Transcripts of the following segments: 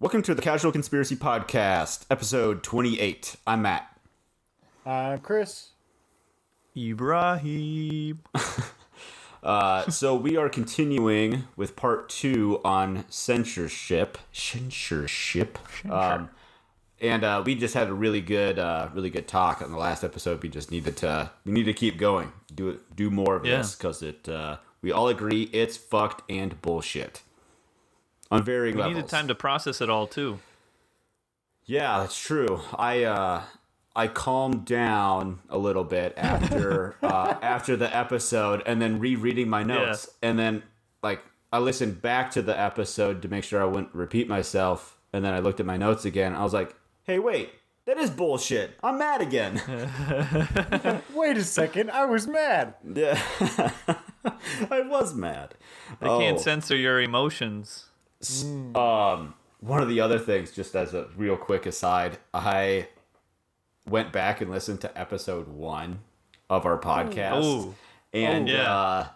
Welcome to the Casual Conspiracy Podcast, episode 28. I'm Matt. I'm Chris. Ibrahim. Uh, so we are continuing with part two on censorship. Censorship. Um, and uh, we just had a really good, uh, really good talk on the last episode. We just needed to, we need to keep going, do it, do more of Yeah. this because it. Uh, we all agree it's fucked and bullshit on varying We levels. needed time to process it all too. Yeah, that's true. I uh I calmed down a little bit after uh after the episode and then rereading my notes and then like I listened back to the episode to make sure I wouldn't repeat myself and then I looked at my notes again. I was like, "Hey, wait. That is bullshit. I'm mad again." Wait a second, I was mad. yeah. I was mad. They Oh. can't censor your emotions. Um, one of the other things, just as a real quick aside, I went back and listened to episode one of our podcast, Ooh. and Oh, yeah. uh,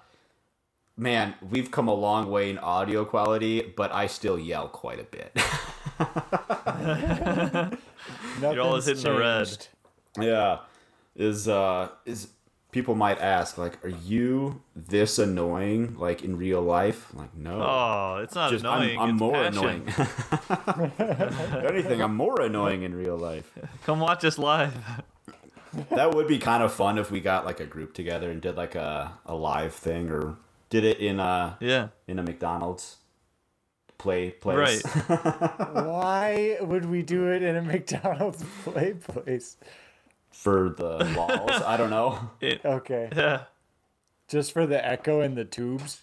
man, we've come a long way in audio quality, but I still yell quite a bit. Nothing's always hitting the red. yeah, is uh is people might ask like, are you this annoying like in real life? Like, no. Oh, it's not Just annoying. I'm, I'm it's more passion. annoying. If anything, I'm more annoying in real life. Come watch us live. That would be kind of fun if we got like a group together and did like a, a live thing or did it in a Yeah. in a McDonald's play place. Right. Why would we do it in a McDonald's play place? For the walls. I don't know. It, Okay, yeah. just for the echo and the tubes.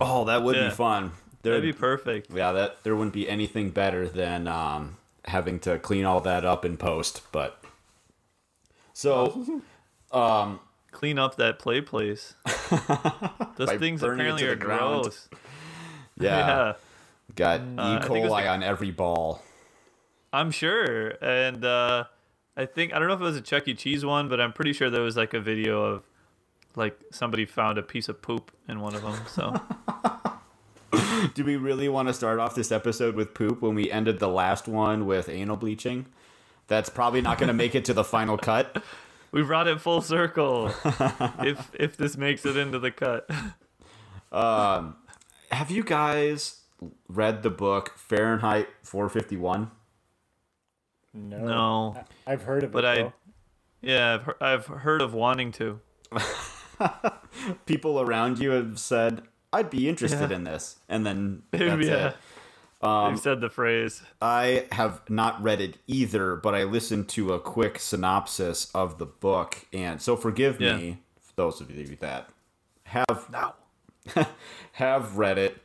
Oh, that would Yeah. be fun. There, That'd be perfect. yeah, that there wouldn't be anything better than um, having to clean all that up in post. But so um, Clean up that play place. Those things apparently are ground. gross. yeah, Yeah. got I E. think it was coli the- on every ball. I'm sure. And uh, I think I don't know if it was a Chuck E. Cheese one, but I'm pretty sure there was like a video of like somebody found a piece of poop in one of them. So Do we really want to start off this episode with poop when we ended the last one with anal bleaching? That's probably not going to make it to the final cut. we brought it full circle. if if this makes it into the cut. Um, Have you guys read the book Fahrenheit 451? No, No. I've heard of But it. I- though. Yeah, I've, he- I've heard of wanting to. People around you have said, I'd be interested Yeah. in this. And then that's yeah. it. Um, They've said the phrase. I have not read it either, but I listened to a quick synopsis of the book. And so forgive Yeah. me, for those of you that have now have read it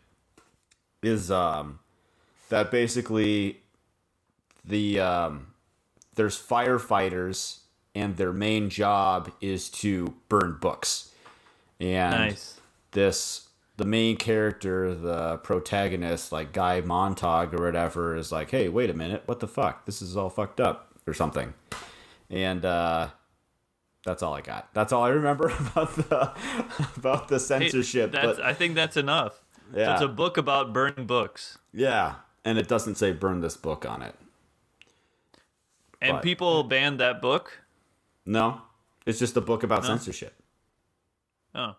is um that basically the um there's firefighters and their main job is to burn books and Nice. this the main character the protagonist like guy montag or whatever is like hey wait a minute what the fuck this is all fucked up or something and uh that's all I got. That's all I remember about the about the Hey, censorship. that's, but I think that's enough. So it's a book about burning books. Yeah, and it doesn't say burn this book on it. And But- people banned that book. No, it's just a book about censorship. Oh.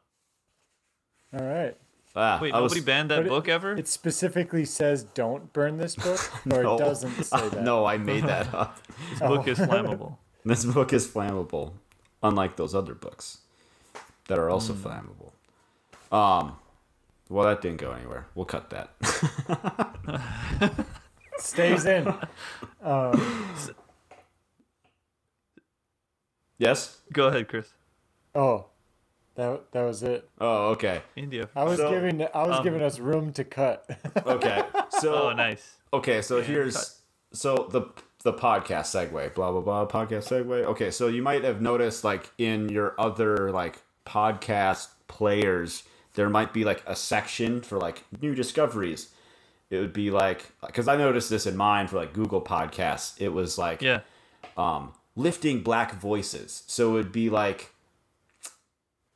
All right. Ah, Wait, I was- banned that But it- book ever? It specifically says don't burn this book, or No. it doesn't say that. no, I made that up. This book is flammable. This book is flammable, unlike those other books that are also Hmm. flammable. Um, well, that didn't go anywhere. We'll cut that. stays in. Yes. Go ahead, Chris. Oh, that that was it. Oh, okay. India. I was So- giving I was um, giving us room to cut. Okay. So Oh, nice. Okay, so Yeah, here's cut. so the the podcast segue, blah blah blah, podcast segue. Okay, so you might have noticed like in your other like podcast players, there might be like a section for like new discoveries. It would be like because I noticed this in mine for like Google Podcasts. It was like Yeah. um, lifting black voices. So it would be like,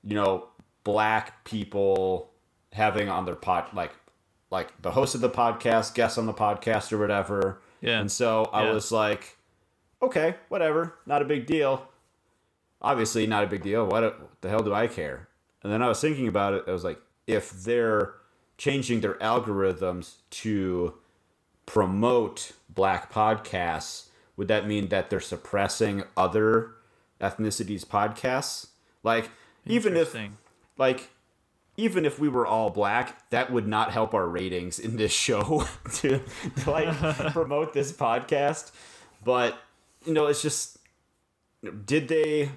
you know, black people having on their pod like like the host of the podcast, guests on the podcast, or whatever. Yeah. And so I Yeah. was like, okay, whatever, not a big deal. Obviously, not a big deal. What, what the hell do I care? And then I was thinking about it. I was like, if they're changing their algorithms to promote black podcasts, would that mean that they're suppressing other ethnicities podcasts? Like, even if like even if we were all black that would not help our ratings in this show to, to like promote this podcast. But you know it's just did they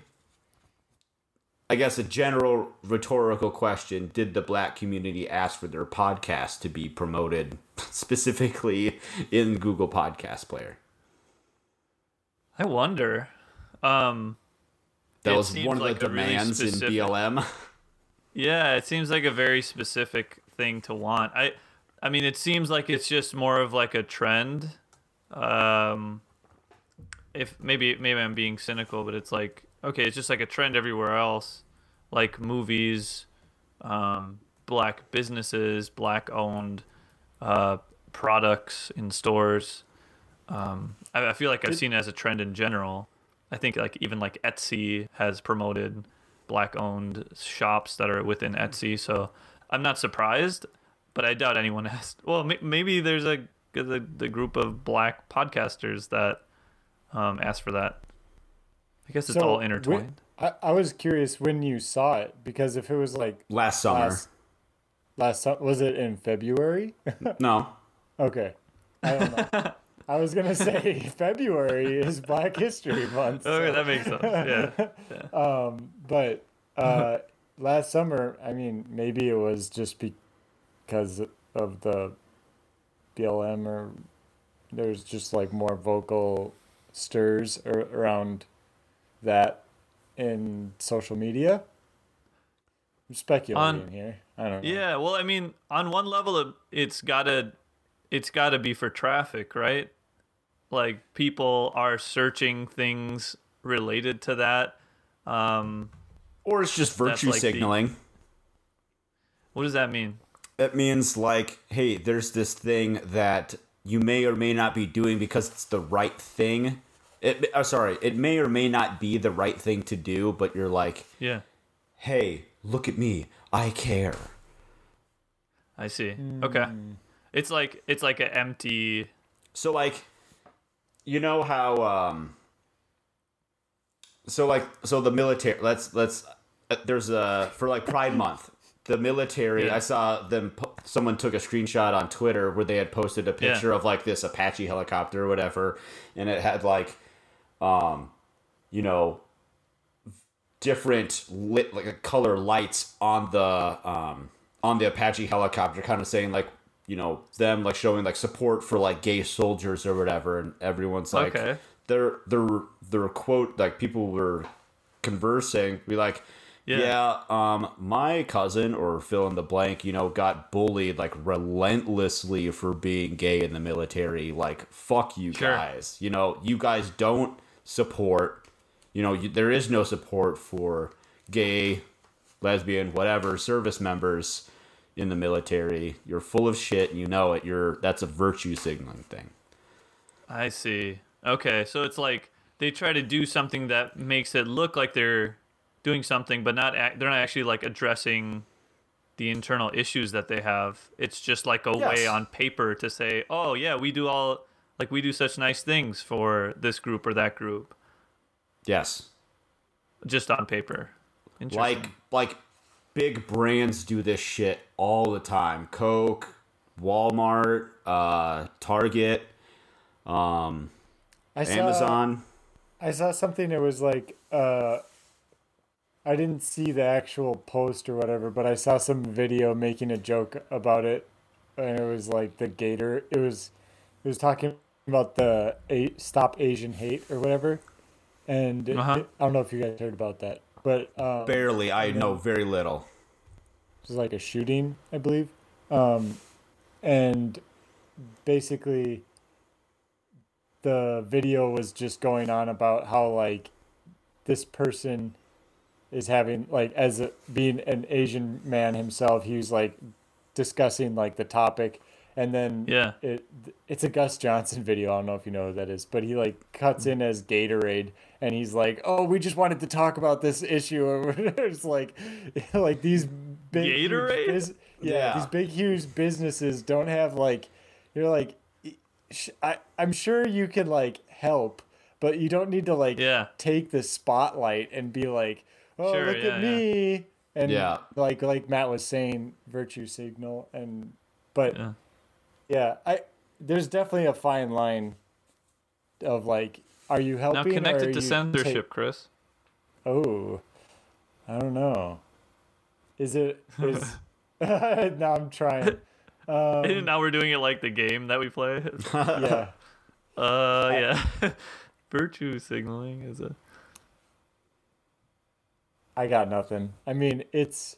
i guess a general rhetorical question did the black community ask for their podcast to be promoted specifically in google podcast player I wonder. Um, that was one of like the a really demands in blm yeah, it seems like a very specific thing to want. I, I mean, it seems like it's just more of like a trend. Um, if maybe maybe I'm being cynical, but it's like okay, it's just like a trend everywhere else, like movies, um, black businesses, black owned uh, products in stores. Um, I, I feel like I've seen it as a trend in general. I think like even like Etsy has promoted black owned shops that are within Etsy, so I'm not surprised, but I doubt anyone has. Well, may- maybe there's a the, the group of black podcasters that um, asked for that. I guess it's So, all when- intertwined. I, I was curious when you saw it because if it was like last summer last last su- was it in February? no okay, I don't know. I was gonna say February is Black History Month, Okay, that makes sense. Yeah. but uh, last summer, I mean, maybe it was just because of the BLM or there's just like more vocal stirs ar- around that in social media. I'm speculating On- here. I don't know. Yeah, well, I mean, on one level, it, it's gotta, it's gotta be for traffic, right? Like people are searching things related to that. Um, or it's just virtue like the- signaling what does that mean? It means like, hey, there's this thing that you may or may not be doing because it's the right thing. It, uh, sorry, it may or may not be the right thing to do, but you're like, Yeah, hey, look at me, I care. I see. Okay, it's like it's like an empty. So like, you know how um. So like, so the military. Let's let's. Uh, there's a for like Pride Month. The military. Yeah. I saw them. Someone took a screenshot on Twitter where they had posted a Yeah. picture of like this Apache helicopter or whatever, and it had like, um, you know, different lit like color lights on the um on the Apache helicopter, kind of saying like you know them like showing like support for like gay soldiers or whatever, and everyone's like Okay. their their their quote like people were conversing be like Yeah. yeah. um my cousin or fill in the blank you know got bullied like relentlessly for being gay in the military like fuck you Sure. guys you know you guys don't support you know you, there is no support for gay lesbian whatever service members in the military you're full of shit and you know it you're that's a virtue signaling thing I see. Okay, so it's like they try to do something that makes it look like they're doing something, but not ac- they're not actually like addressing the internal issues that they have. It's just like a way on paper to say, "Oh yeah, we do all like we do such nice things for this group or that group," yes just on paper. Interesting. like like big brands do this shit all the time coke walmart uh target um I saw, amazon I saw something that was like uh I didn't see the actual post or whatever, but I saw some video making a joke about it and it was like the gator it was it was talking about the a- stop Asian hate or whatever. And Uh-huh. I don't know if you guys heard about that. But um, barely i know very little it was like a shooting, I believe. Um, and basically, the video was just going on about how like this person is having like as a, being an Asian man himself, he was like discussing like the topic, and then Yeah. it it's a Gus Johnson video. I don't know if you know who that is, but he like cuts in as Gatorade, and he's like, "Oh, we just wanted to talk about this issue." it's like, like these big huge Gatorade? bus- yeah, Yeah. these big huge businesses don't have like, you're like, sh- I I'm sure you can like help, but you don't need to like Yeah. take the spotlight and be like, "Oh, Sure, look yeah, at yeah. me." And Yeah. like like Matt was saying, virtue signal and but Yeah. yeah, I there's definitely a fine line of like, are you Now helping? connect or it to censorship, take- Chris. oh, I don't know. Is it is? now I'm trying. Um, now we're doing it like the game that we play. yeah, Uh, yeah. Virtue signaling is a. I got nothing. I mean, it's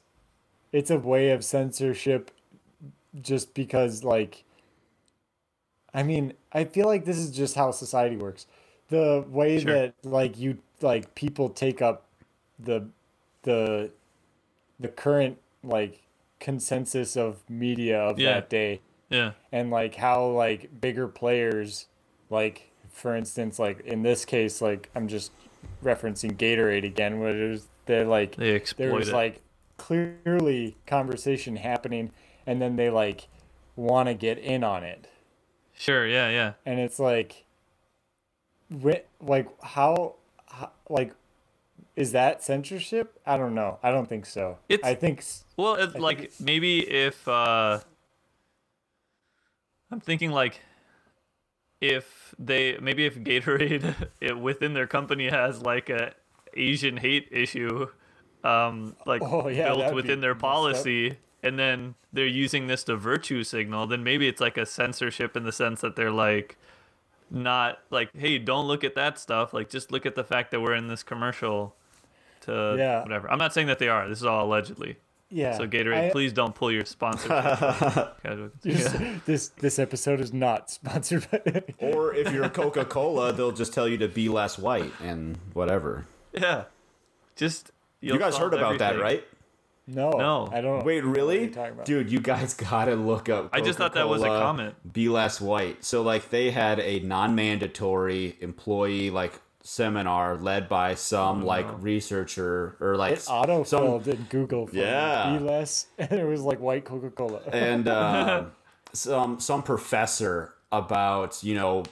it's a way of censorship, just because like. I mean, I feel like this is just how society works. The way Sure. that like you like people take up the the the current like consensus of media of Yeah. that day Yeah. and like how like bigger players like for instance like in this case like I'm just referencing Gatorade again where there's they're like They there was it. like clearly conversation happening and then they like want to get in on it Sure. Yeah. Yeah. and it's like like how, how like is that censorship? I don't know. I don't think so. It's- i think Well, it's think like it's- maybe if uh I'm thinking like if they maybe if Gatorade it, within their company has like a Asian hate issue um like Oh, yeah, built within their policy and then they're using this to virtue signal then maybe it's like a censorship in the sense that they're like not like hey don't look at that stuff like just look at the fact that we're in this commercial to Yeah. whatever i'm not saying that they are this is all allegedly yeah so Gatorade, I- please don't pull your sponsorship. This, yeah. this this episode is not sponsored by Or if you're Coca Cola, they'll just tell you to be less white and whatever. yeah, just You guys heard about that, right? No No. i don't Wait, know what really? about. Dude, you guys gotta look up. I just thought that was a comment. Be less white. So like they had a non-mandatory employee like seminar led by some like researcher or like it auto some filled in google for Yeah. be less and it was like white coca-cola and uh, some some professor about you know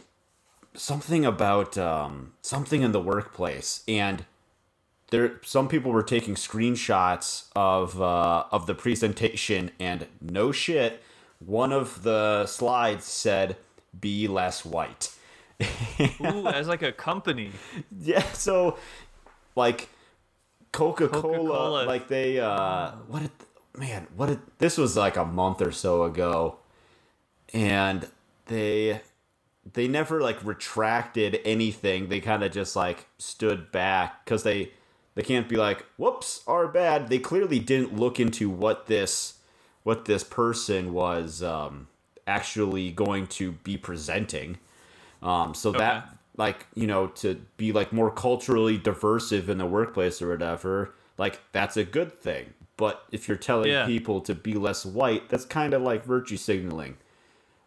something about um, something in the workplace and there some people were taking screenshots of uh, of the presentation and no shit one of the slides said be less white Ooh, as like a company. yeah so like coca-cola, Coca-Cola. like they uh what did man what did this was like a month or so ago and they they never like retracted anything they kind of just like stood back because they they can't be like whoops are bad. They clearly didn't look into what this what this person was um actually going to be presenting. Um so that like you know to be like more culturally diversive in the workplace or whatever like that's a good thing. But if you're telling Yeah. people to be less white that's kind of like virtue signaling.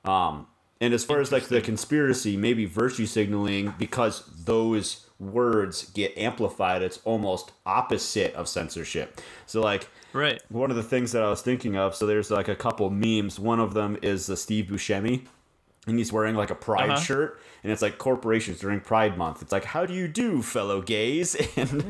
Um and as far as like the conspiracy maybe virtue signaling because those words get amplified it's almost opposite of censorship so like Right. one of the things that I was thinking of, so there's like a couple memes. One of them is uh, Steve Buscemi, and he's wearing like a Pride Uh-huh. shirt, and it's like corporations during Pride Month. It's like, how do you do, fellow gays? And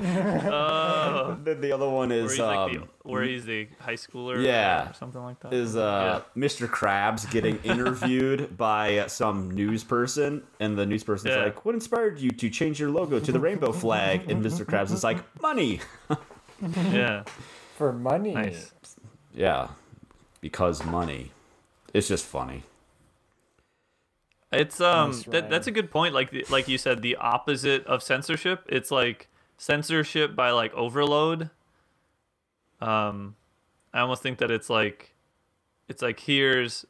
Oh, then the other one where is he's like um, the, where he's the high schooler. Yeah. or something like that. is uh, Mr. Krabs getting interviewed by uh, some news person, and the news person's Yeah. like, "What inspired you to change your logo to the rainbow flag?" And Mr. Krabs is like, "Money." Yeah. yeah. for money Nice. yeah, because money. It's just funny. It's um Nice, that, that's a good point. Like the- like you said, the opposite of censorship. It's like censorship by like overload. Um, I almost think that it's like, it's like here's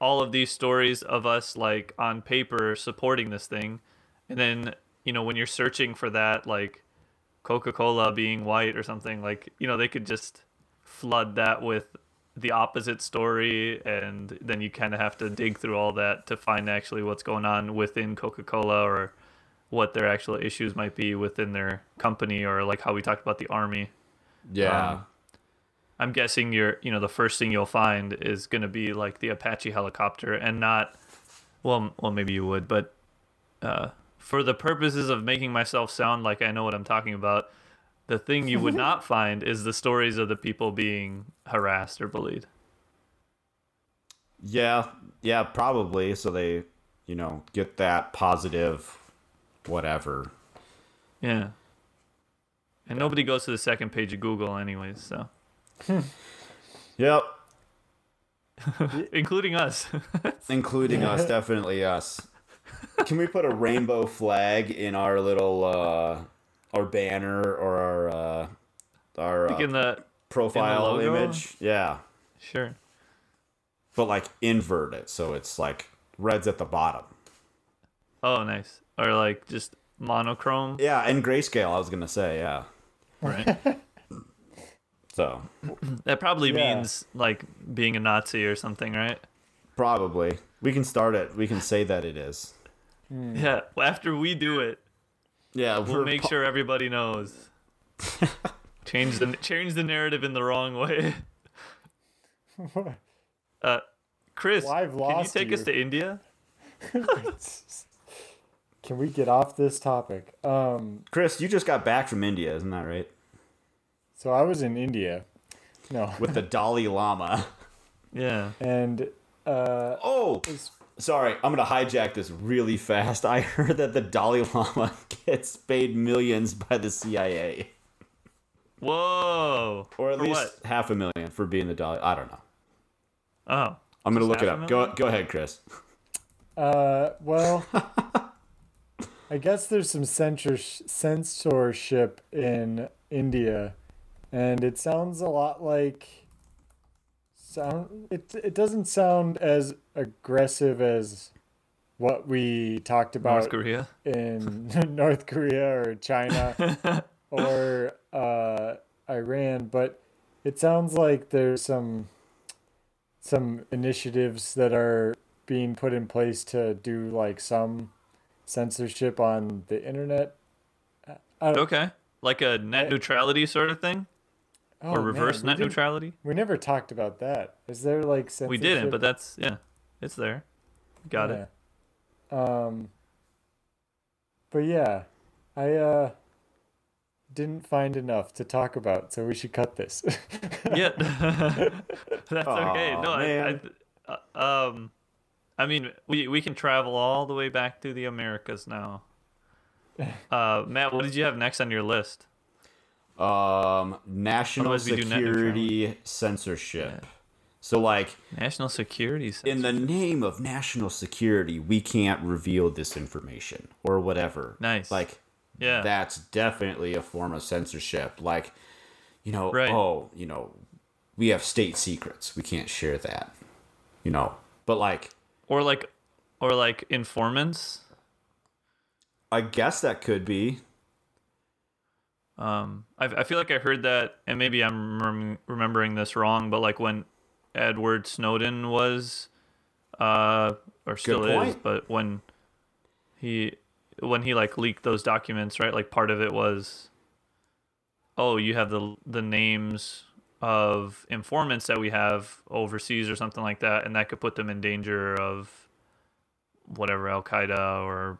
all of these stories of us like on paper supporting this thing, and then you know when you're searching for that like Coca Cola being white or something like you know they could just flood that with the opposite story, and then you kind of have to dig through all that to find actually what's going on within Coca Cola or what their actual issues might be within their company, or like how we talked about the army. Yeah. Um, I'm guessing you're, you know, the first thing you'll find is going to be like the Apache helicopter and not, well, well, maybe you would, but uh, for the purposes of making myself sound like I know what I'm talking about, the thing you would not find is the stories of the people being harassed or bullied. yeah. Yeah. Probably. So they, you know, get that positive, whatever. Yeah. And nobody goes to the second page of Google, anyways, so Yep. including us. Including us, definitely us. Can we put a rainbow flag in our little, uh, our banner or our, uh, our Like in uh, the profile logo? image? Yeah. sure. But like invert it so it's like red's at the bottom. Oh, nice. Or like just monochrome, Yeah, and grayscale, I was gonna say, yeah. right? So That probably Yeah. means like being a Nazi or something, right? probably we can start it. We can say that it is. Yeah. Well, after we do it, Yeah, we'll make po- sure everybody knows. change the change the narrative in the wrong way. Uh, Chris, Well, I've can you lost take us to India? Can we get off this topic? Um, Chris, you just got back from India, isn't that right? so I was in India. No. With the Dalai Lama. Yeah. And uh, Oh, sorry, I'm gonna hijack this really fast. I heard that the Dalai Lama gets paid millions by the CIA, Whoa. or at For least what? half a million for being the Dalai. I don't know. Oh. I'm gonna look it up. Go go ahead, Chris. uh, well, I guess there's some censor- censorship in India, and it sounds a lot like. Sound it it doesn't sound as aggressive as what we talked about North Korea. in North Korea or China or uh, Iran, but it sounds like there's some some initiatives that are being put in place to do like some censorship on the internet. Okay. Like a net I- neutrality sort of thing? Oh, or reverse we net neutrality? We never talked about that. Is there like censorship? We didn't, but that's yeah. It's there. Got it. Um. But yeah, I uh didn't find enough to talk about, so we should cut this. Yeah. that's okay. Aw, No, I. I uh, um I mean, we we can travel all the way back to the Americas now. Uh Matt, what did you have next on your list? Um, national net security censorship. So like National security. in the name of national security, we can't reveal this information or whatever. Nice. Like yeah. that's definitely a form of censorship. Like, you know, Right. oh, you know, we have state secrets. We can't share that. You know. But like or like or like informants. I guess that could be. Um, I, I feel like I heard that, and maybe I'm rem- remembering this wrong, but like when Edward Snowden was, uh, or still is, but when he when he like leaked those documents, right? Like part of it was, oh, you have the the names of informants that we have overseas or something like that, and that could put them in danger of whatever Al Qaeda or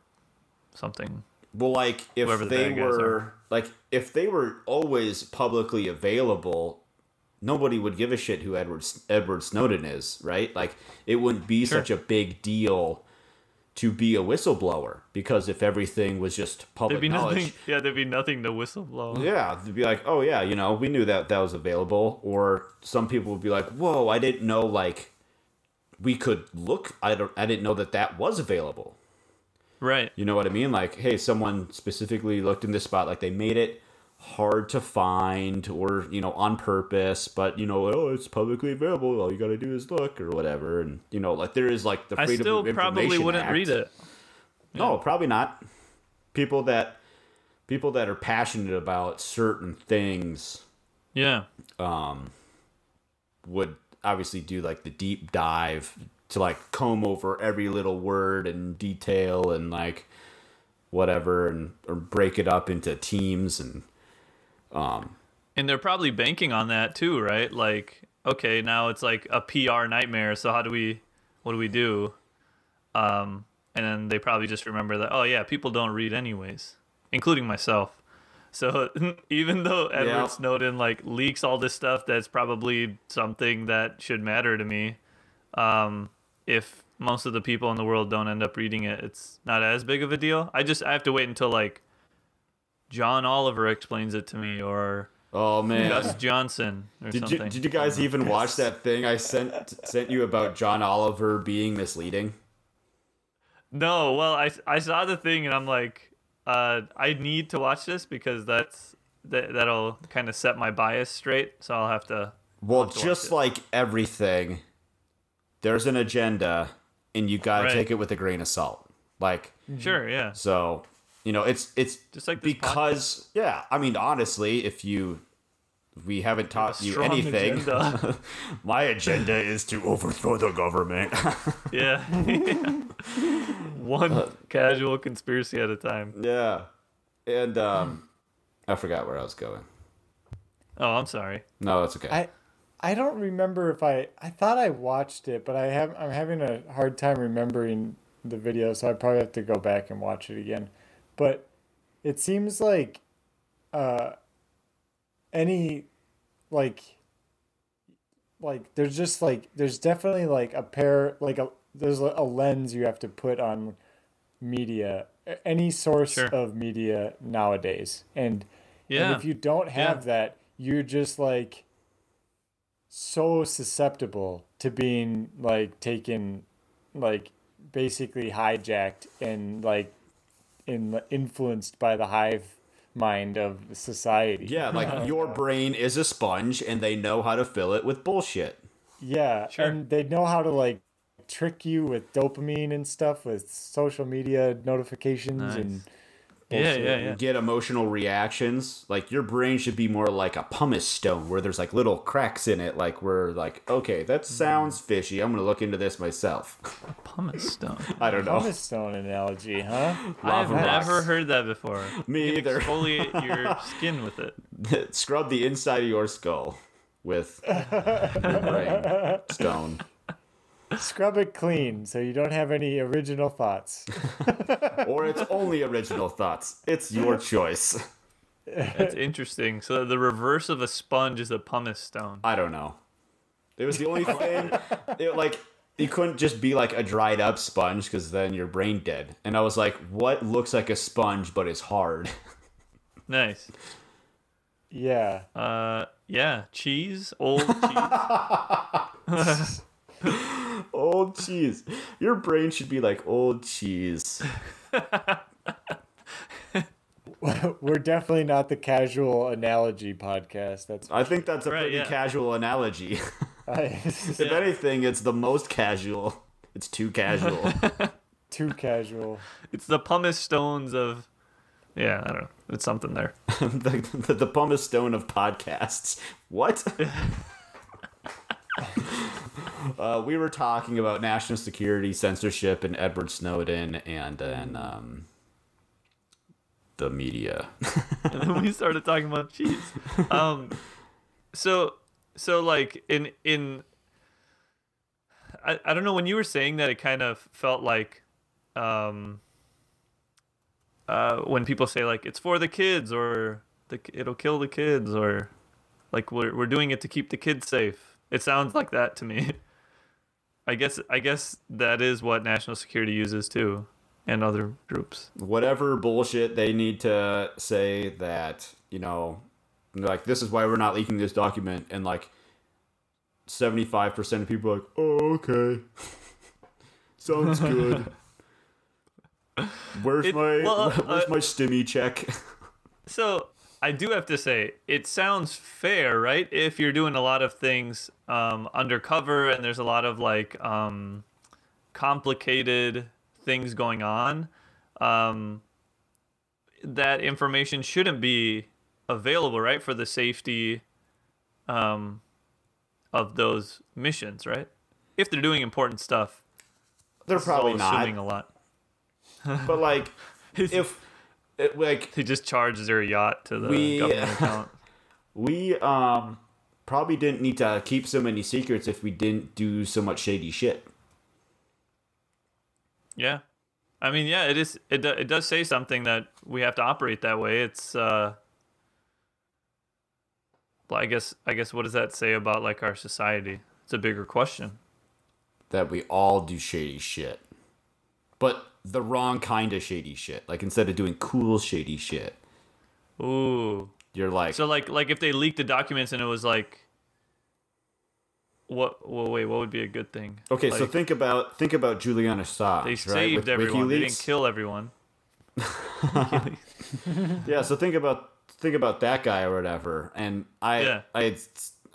something. Well, like if Whoever the they were. Like if they were always publicly available, nobody would give a shit who Edward Edward Snowden is, right? Like it wouldn't be Sure. such a big deal to be a whistleblower because if everything was just public There'd be knowledge, nothing. Yeah, there'd be nothing to whistleblow. yeah, they'd be like, oh yeah, you know, we knew that that was available. Or some people would be like, whoa, I didn't know like we could look. I don't. I didn't know that that was available. Right. You know what I mean? Like, hey, someone specifically looked in this spot, like they made it hard to find or, you know, on purpose, but, you know, oh, it's publicly available. All you got to do is look or whatever. And, you know, like there is like the freedom I still of probably wouldn't Act. read it. No, probably not. People that people that are passionate about certain things Yeah. um would obviously do like the deep dive to like comb over every little word and detail and like whatever and or break it up into teams and um And they're probably banking on that too, right? Like, okay, now it's like a PR nightmare. So how do we, what do we do? Um, and then they probably just remember that, oh yeah, people don't read anyways, including myself. So even though Edward Yeah. Snowden like leaks all this stuff, that's probably something that should matter to me. Um, if most of the people in the world don't end up reading it, it's not as big of a deal. I just I have to wait until like John Oliver explains it to me or oh man Gus Johnson or Did something. you did you guys even watch that thing I sent sent you about John Oliver being misleading? No, well, I, I saw the thing and I'm like, uh, I need to watch this because that's that that'll kind of set my bias straight. So I'll have to. Well, have to just like everything, there's an agenda, and you gotta Right. take it with a grain of salt. Like Sure, yeah. so, you know, it's it's Just like this because yeah. I mean, honestly, if you we haven't taught you anything. agenda. My agenda is to overthrow the government. Yeah. One Uh, casual conspiracy at a time. yeah, and um, I forgot where I was going. Oh, I'm sorry. No, that's okay. I I don't remember if I I thought I watched it, but I have I'm having a hard time remembering the video, so I probably have to go back and watch it again. But it seems like uh any like like there's just like there's definitely like a pair like a there's a, lens you have to put on media any source Sure. of media nowadays and Yeah. and if you don't have that, you're just like so susceptible to being like taken, like basically hijacked and like in influenced by the hive mind of society. yeah, like your brain is a sponge, and they know how to fill it with bullshit. Yeah, Sure. and they know how to like trick you with dopamine and stuff with social media notifications Nice. and yeah, bullshit. yeah, yeah. get emotional reactions. Like your brain should be more like a pumice stone where there's like little cracks in it. Like we're like, okay, that hmm. sounds fishy. I'm gonna look into this myself. Pumice stone. I don't know. Pumice stone analogy, huh? I've Lava rock. never heard that before. Me You can either. Exfoliate your skin with it. Scrub the inside of your skull with your brain stone. Scrub it clean so you don't have any original thoughts. Or it's only original thoughts. It's your choice. That's interesting. So the reverse of a sponge is a pumice stone. I don't know. It was the only thing. It like you couldn't just be like a dried up sponge because then your brain dead. And I was like, what looks like a sponge but is hard? Nice. Yeah. Uh, yeah, cheese, old cheese. old cheese. Your brain should be like old cheese. We're definitely not the casual analogy podcast. That's I think that's a Right, pretty yeah. casual analogy. I, if anything, it's the most casual. It's too casual. too casual. It's the pumice stones of. Yeah, I don't know. It's something there. the, the, the pumice stone of podcasts. What? uh, we were talking about national security, censorship, and Edward Snowden, and then um, the media. and then we started talking about cheese. Um, so so like in in I, I don't know when you were saying that it kind of felt like um uh when people say like it's for the kids or the it'll kill the kids or like we're we're doing it to keep the kids safe. It sounds like that to me. I guess I guess that is what national security uses too and other groups. Whatever bullshit they need to say that, you know, like, this is why we're not leaking this document, and like, 75% of people are like, oh, okay. Sounds good. Where's It- my well, where's uh, my stimmy check? So I do have to say, it sounds fair, right? If you're doing a lot of things um, undercover and there's a lot of like um, complicated things going on, um, that information shouldn't be available, right? For the safety, um, of those missions, right? If they're doing important stuff, They're probably not. assuming a lot. But like, if it, like He just charges their yacht to the We- government account. we um probably didn't need to keep so many secrets if we didn't do so much shady shit. Yeah, I mean, yeah, it is. It do, it does say something that we have to operate that way. It's. uh Well, I guess. I guess. What does that say about like our society? It's a bigger question. That we all do shady shit, but the wrong kind of shady shit. Like instead of doing cool shady shit, Ooh. you're like, So like like if they leaked the documents and it was like. What? Well, wait. What would be a good thing? okay, so think about think about Julian Assange. they right? saved with everyone. They didn't kill everyone. Yeah, so think about think about that guy or whatever. And I Yeah. I had,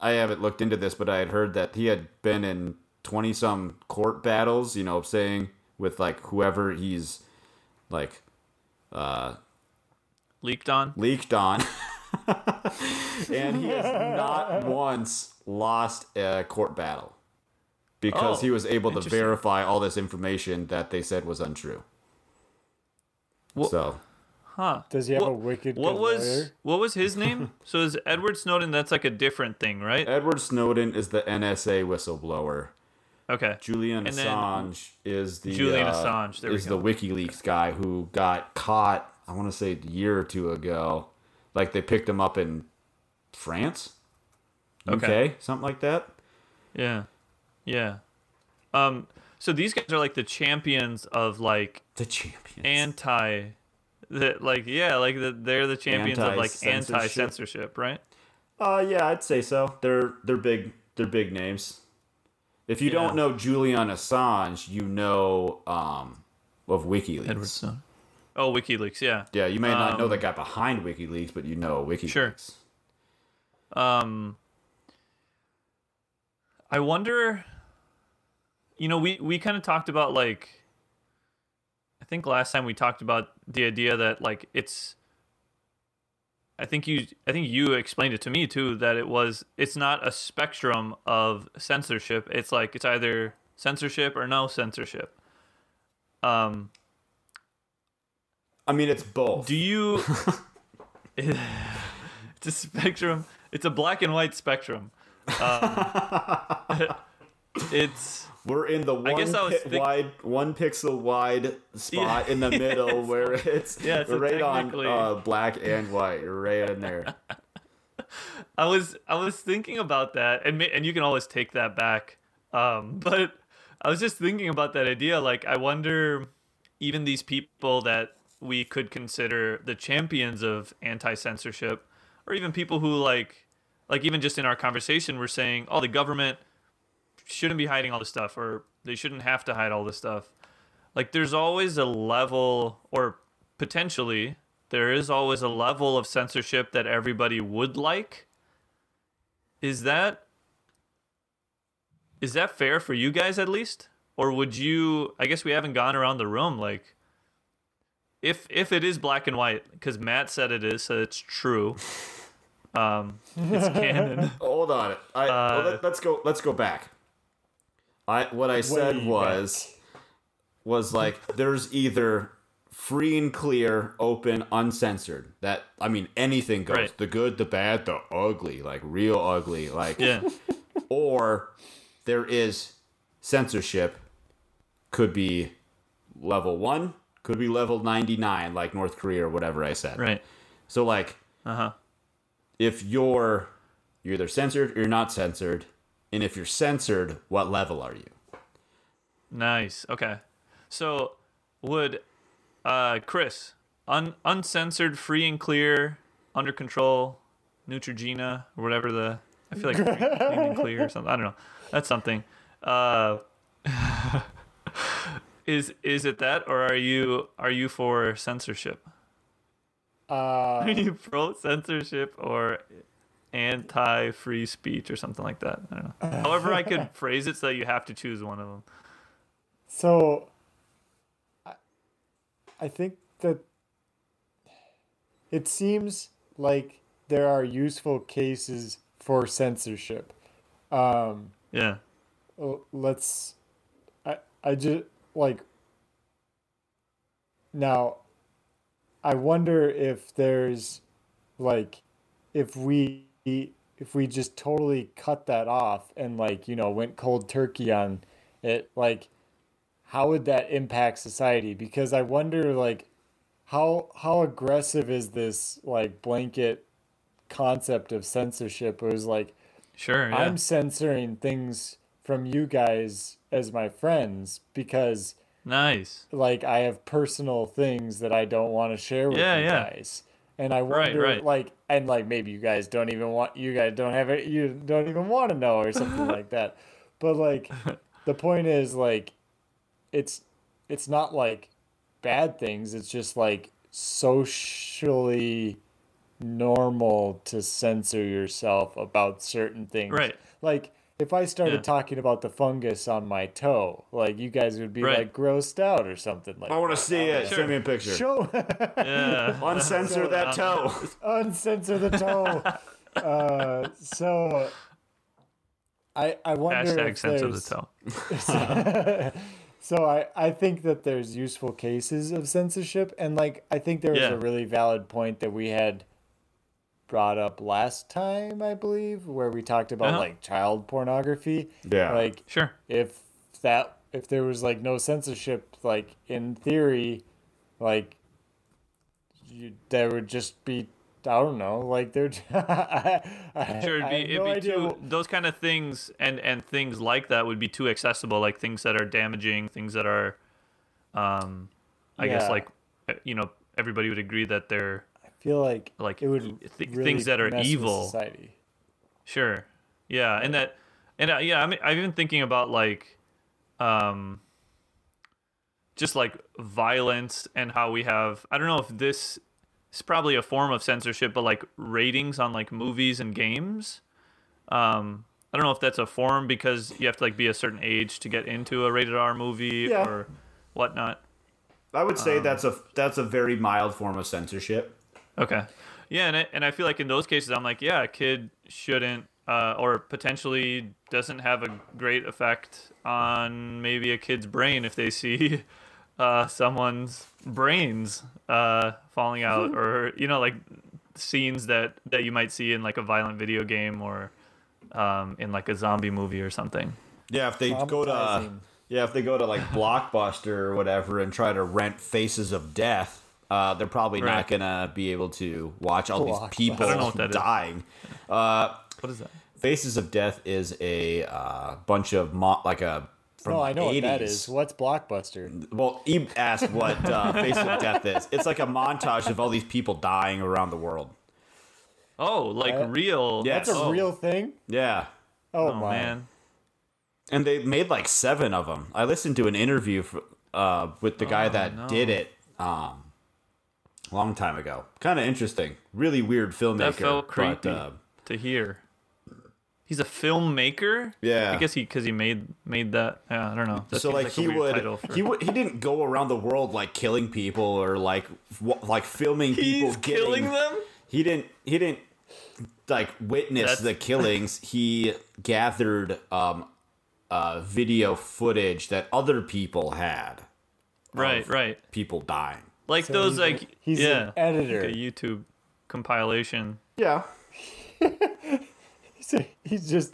I haven't looked into this, but I had heard that he had been in twenty some court battles. You know, saying with like whoever he's like uh, Leaked on. leaked on, and he has not once lost a court battle because Oh, he was able to verify all this information that they said was untrue. Wha- so Huh. Does he have a wicked What was lawyer? what was his name? so is Edward Snowden? That's like a different thing, right? Edward Snowden is the NSA whistleblower. Okay. Julian And Assange is the Julian uh, Assange, is the WikiLeaks guy who got caught. I want to say a year or two ago. Like they picked him up in France, UK, Okay. something like that. Yeah. Yeah. Um. So these guys are like the champions of like The champions. anti, the like yeah like the, they're the champions of like Anti-censorship. anti censorship, right? uh, yeah, I'd say so. They're they're big. They're big names. If you Yeah. don't know Julian Assange, you know um, of WikiLeaks. Edward Snowden. Oh, WikiLeaks. Yeah. Yeah, you may not know Um, the guy behind WikiLeaks, but you know WikiLeaks. Sure. Um. I wonder. You know, we we kind of talked about like. I think last time we talked about the idea that like it's. I think you I think you explained it to me too that it was it's not a spectrum of censorship. It's like it's either censorship or no censorship. Um. I mean, it's both. Do you? it's a spectrum. It's a black and white spectrum. Um, it's We're in the one guess I was pi- think- wide, one pixel wide spot Yeah. in the middle where it's Yeah, so right on uh, black and white. You're right in there. I was I was thinking about that, and and you can always take that back. Um, but I was just thinking about that idea. Like, I wonder, even these people that we could consider the champions of anti censorship, or even people who like, like even just in our conversation, we're saying, oh, the government shouldn't be hiding all this stuff, or they shouldn't have to hide all this stuff. Like, there's always a level, or potentially there is always a level of censorship that everybody would like. Is that is that fair for you guys at least? Or would you I guess we haven't gone around the room like if if it is black and white because Matt said it is so it's true. Um it's canon. Hold on. I, well, let, us go. Let's go back. I what I said Way was was like there's either free and clear, open, uncensored. That I mean anything goes. Right. The good, the bad, the ugly, like real ugly, like Yeah. or there is censorship could be level 1 could be level 99 like north korea or whatever i said Right. so like Uh-huh. if you're you're either censored or you're not censored and if you're censored what level are you Nice. Okay. So would uh Chris un- uncensored, free and clear, under control, Neutrogena or whatever the I feel like free- clean and clear or something. I don't know. That's something. Uh is is it that or are you are you for censorship? Uh, Are you pro censorship or anti free speech or something like that? I don't know. However I could phrase it so that you have to choose one of them. So, I, I think that it seems like there are useful cases for censorship. Um, Yeah. let's. I I just like. Now, I wonder if there's, like, if we if we just totally cut that off and like you know went cold turkey on it like how would that impact society because i wonder like how how aggressive is this like blanket concept of censorship it was like Sure. Yeah. i'm censoring things from you guys as my friends because nice. like I have personal things that I don't want to share with Yeah, you yeah. guys. And I Right, wonder right. like and like maybe you guys don't even want you guys don't have it you don't even want to know or something like that. But like the point is like it's it's not like bad things, it's just like socially normal to censor yourself about certain things. Right. Like if I started Yeah. talking about the fungus on my toe, like you guys would be Right. like grossed out or something like I want to see it. Sure. Send me a picture. Show Yeah. Uncensor that toe. uncensor the toe. uh, so I I wonder Hashtag if censor the toe. so I I think that there's useful cases of censorship and like I think there was Yeah. a really valid point that we had brought up last time I believe where we talked about Uh-huh. like child pornography. Yeah. Like Sure. if that if there was like no censorship like in theory like you there would just be I don't know like there I, I, Sure, it'd be, have it'd no be idea too, what- those kind of things and and things like that would be too accessible, like things that are damaging, things that are, um, I guess like, uh, you know, everybody would agree that they're I feel like like it would th- really things that are evil. society. Sure. Yeah, and that, and uh, yeah, I mean, I've been thinking about like, um, just like violence and how we have. I don't know if this is probably a form of censorship, but like ratings on like movies and games. Um, I don't know if that's a form because you have to like be a certain age to get into a rated R movie Yeah. or whatnot. I would say Um, that's a that's a very mild form of censorship. Okay. Yeah, and I, and I feel like in those cases, I'm like, yeah, a kid shouldn't, uh, or potentially doesn't have a great effect on maybe a kid's brain if they see uh, someone's brains uh, falling out, or you know, like scenes that that you might see in like a violent video game or um, in like a zombie movie or something. Yeah, if they go to yeah, if they go to like Blockbuster or whatever and try to rent Faces of Death, uh, they're probably not gonna be able to watch all these people I don't know what that is. dying. Uh, What is that? Faces of Death is a uh, bunch of mo- like a from No, I know 80s. what that is. What's Blockbuster? Well, Eve asked what uh, Faces of Death is. It's like a montage of all these people dying around the world. Oh, like Uh, real? Yeah, That's a oh, real thing. Yeah. Oh, Oh my! man. And they made like seven of them. I listened to an interview f uh, with the guy that Oh, no. did it um, a long time ago. Kind of interesting. Really weird filmmaker. That felt but, creepy uh, to hear. He's a filmmaker. Yeah. I guess he because he made made that. Yeah, I don't know. That so seems like, he would for- he would he didn't go around the world like killing people or like w- like filming people He's getting killing them. he didn't he didn't like witness That's- the killings he gathered um uh video footage that other people had Right, right. people dying Like So those he's like a- he's yeah, an editor. like a YouTube compilation. yeah So he's just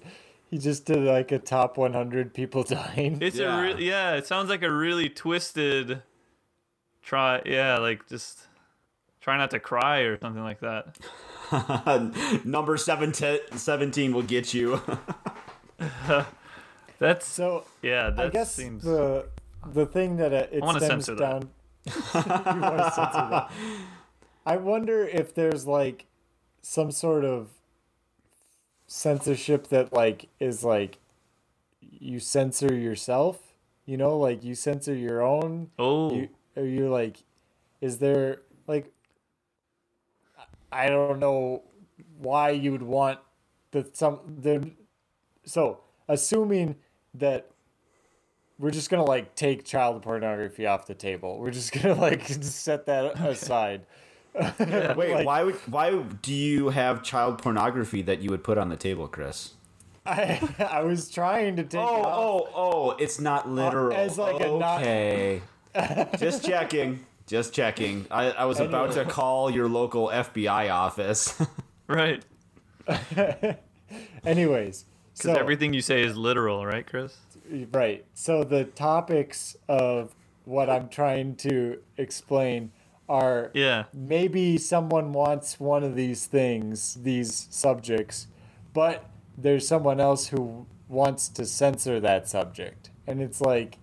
he just did like a top 100 people dying. It's Yeah. a re- yeah. It sounds like a really twisted. Try yeah, like just try not to cry or something like that. number 17, 17 will get you That's So yeah. That I guess seems the the thing that uh, it wanna stems censor that. Down. you want to? I wonder if there's like some sort of censorship that like is like you censor yourself. You know, like you censor your own. oh You or you're like, is there like? I don't know why you would want that some there. So assuming that we're just gonna like take child pornography off the table, we're just gonna like set that aside. wait Like- why would why do you have child pornography that you would put on the table chris I I was trying to take Oh, it off. oh, oh! It's not literal. as like a not- okay. Just checking. Just checking. I, I was about to call your local FBI office. Right. Anyways, so everything you say is literal, right, Chris? Right. So the topics of what I'm trying to explain are Yeah. maybe someone wants one of these things, these subjects, but there's someone else who wants to censor that subject. And it's like,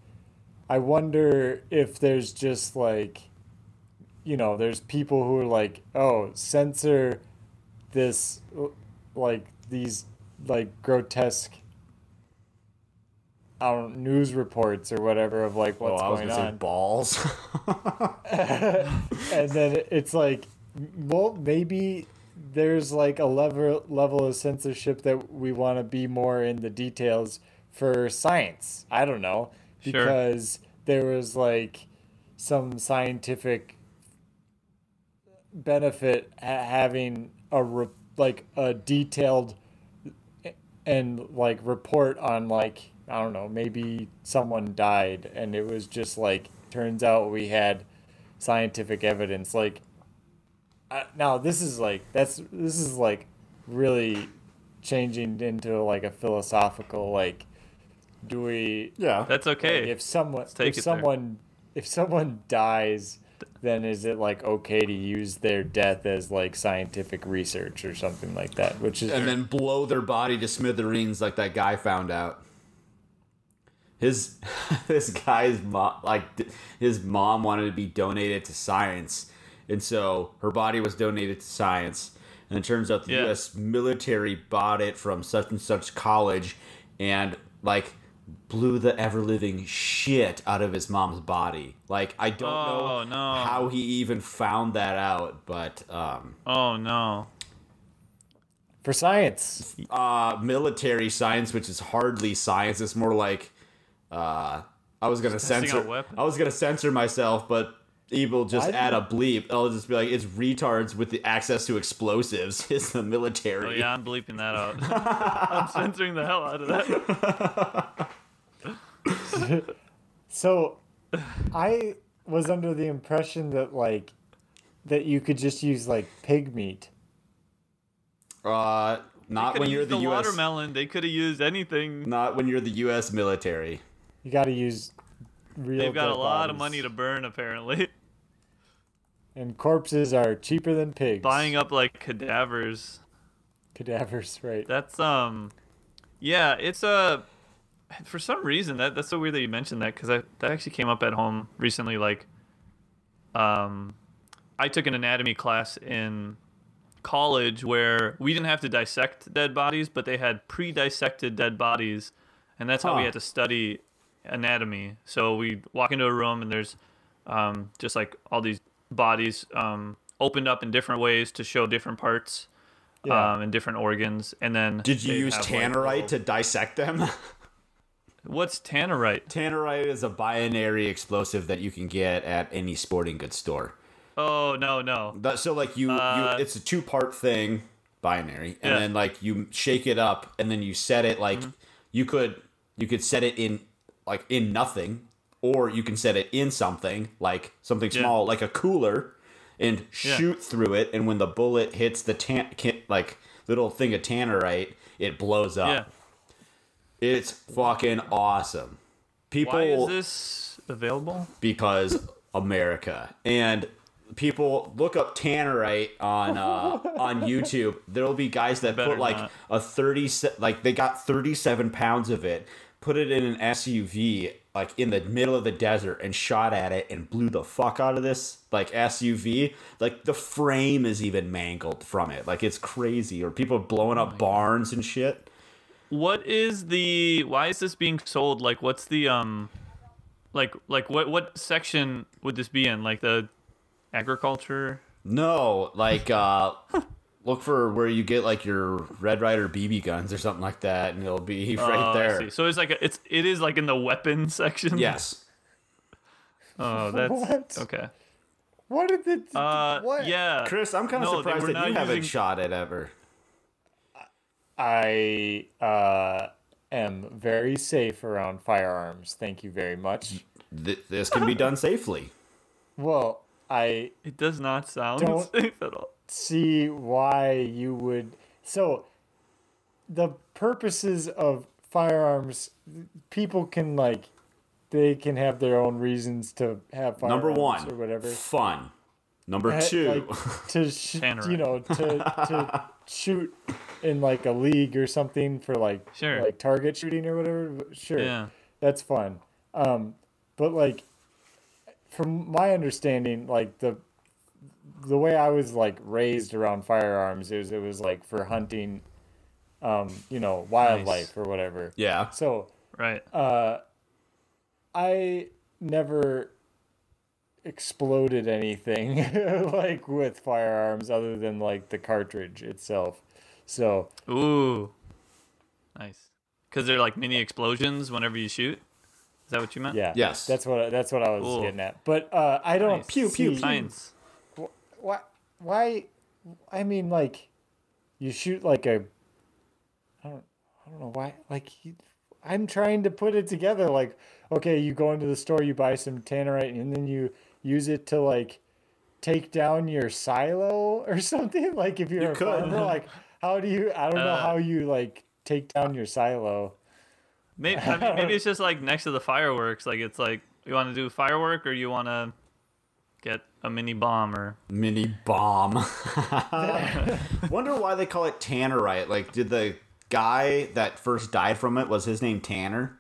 I wonder if there's just like, you know, there's people who are like, oh, censor this, like, these, like, grotesque. I don't news reports or whatever of like oh, what's was going on balls. and then it's like well maybe there's like a level level of censorship that we want to be more in the details for science i don't know Sure. because there was like some scientific benefit having a re- like a detailed eh, and like report on like I don't know, maybe someone died and it was just like turns out we had scientific evidence like uh, now this is like that's this is like really changing into like a philosophical like do we yeah. That's okay. like, if someone take if it there. someone if someone dies then is it like okay to use their death as like scientific research or something like that which is and then blow their body to smithereens like that guy found out. His this guy's mom like his mom wanted to be donated to science, and so her body was donated to science. And it turns out the Yeah. U.S. military bought it from such and such college, and like blew the ever living shit out of his mom's body. Like I don't Oh, know no. how he even found that out, but um, Oh no. for science uh military science which is hardly science it's more like uh i was gonna censor i was gonna censor myself but evil just Why add a bleep i'll just be like it's retards with the access to explosives it's the military Oh yeah, I'm bleeping that out. I'm censoring the hell out of that. So, I was under the impression that like that you could just use like pig meat. uh not when have you're the, the us watermelon. They could have used anything. not when you're the us military You got to use real. They've got a lot of money to burn apparently. and corpses are cheaper than pigs. Buying up like cadavers. cadavers, right? That's um, yeah, it's a. For some reason, that that's so weird that you mentioned that because that actually came up at home recently. Like, um, I took an anatomy class in college where we didn't have to dissect dead bodies, but they had pre-dissected dead bodies, and that's how we had to study anatomy. So we walk into a room and there's um, just like all these bodies um, opened up in different ways to show different parts Yeah. um, and different organs, and then did you use have, like, tannerite to dissect them What's tannerite? tannerite is a binary explosive that you can get at any sporting goods store Oh no no. That, so like you, Uh, you it's a two part thing, binary, and Yeah. then like you shake it up, and then you set it like Mm-hmm. you could you could set it in like in nothing, or you can set it in something like something Yeah. small like a cooler, and shoot through it, and when the bullet hits the tan like little thing of tannerite, it blows up. Yeah. It's fucking awesome. People Why is this available? because America and people look up tannerite on uh, on YouTube. There'll be guys that Better put like not. a thirty like they got thirty seven pounds of it, put it in an SUV like in the middle of the desert and shot at it and blew the fuck out of this like SUV. Like the frame is even mangled from it. Like it's crazy. Or people blowing Oh up barns and shit. What is the? Why is this being sold? Like, what's the um, like like what what section would this be in? Like the agriculture? No, like uh look for where you get like your Red Ryder BB guns or something like that, and it'll be right Oh, I there. see. So it's like a, it's it is like in the weapon section. Yes. Oh, that's What? okay. What did the? Uh, what? yeah. Chris, I'm kind of No, surprised that you not haven't shot it ever. I uh, am very safe around firearms. Thank you very much. Th- this can be done safely. Well, I It does not sound safe at all. See why you would. So, the purposes of firearms, people can like, they can have their own reasons to have firearms Number one, or whatever. fun. Number Uh, two, like, to sh- you know to to shoot in like a league or something for like Sure. like target shooting or whatever. Sure, Yeah. that's fun. Um, but like from my understanding, like the the way I was like raised around firearms is it was like for hunting, um, you know, wildlife or whatever. yeah. So Right. uh, I never exploded anything like with firearms other than like the cartridge itself. So Ooh. Nice. Because they're like mini explosions whenever you shoot. Is that what you meant? yeah, Yes. that's what that's what I was Cool. getting at. But uh, I don't Nice. Pew, pew, see- Science. Why? Why? I mean, like, you shoot like a. I don't. I don't know why. Like, you, I'm trying to put it together. Like, okay, you go into the store, you buy some tannerite, and then you use it to like take down your silo or something. Like, if you're You a could. farmer, like, how do you? I don't know Uh, how you like take down your silo. Maybe, I mean, maybe it's just like next to the fireworks. Like it's like you want to do firework or you want to get a mini bomber. Mini bomb. Wonder why they call it Tannerite. Like, did the guy that first died from it was his name Tanner?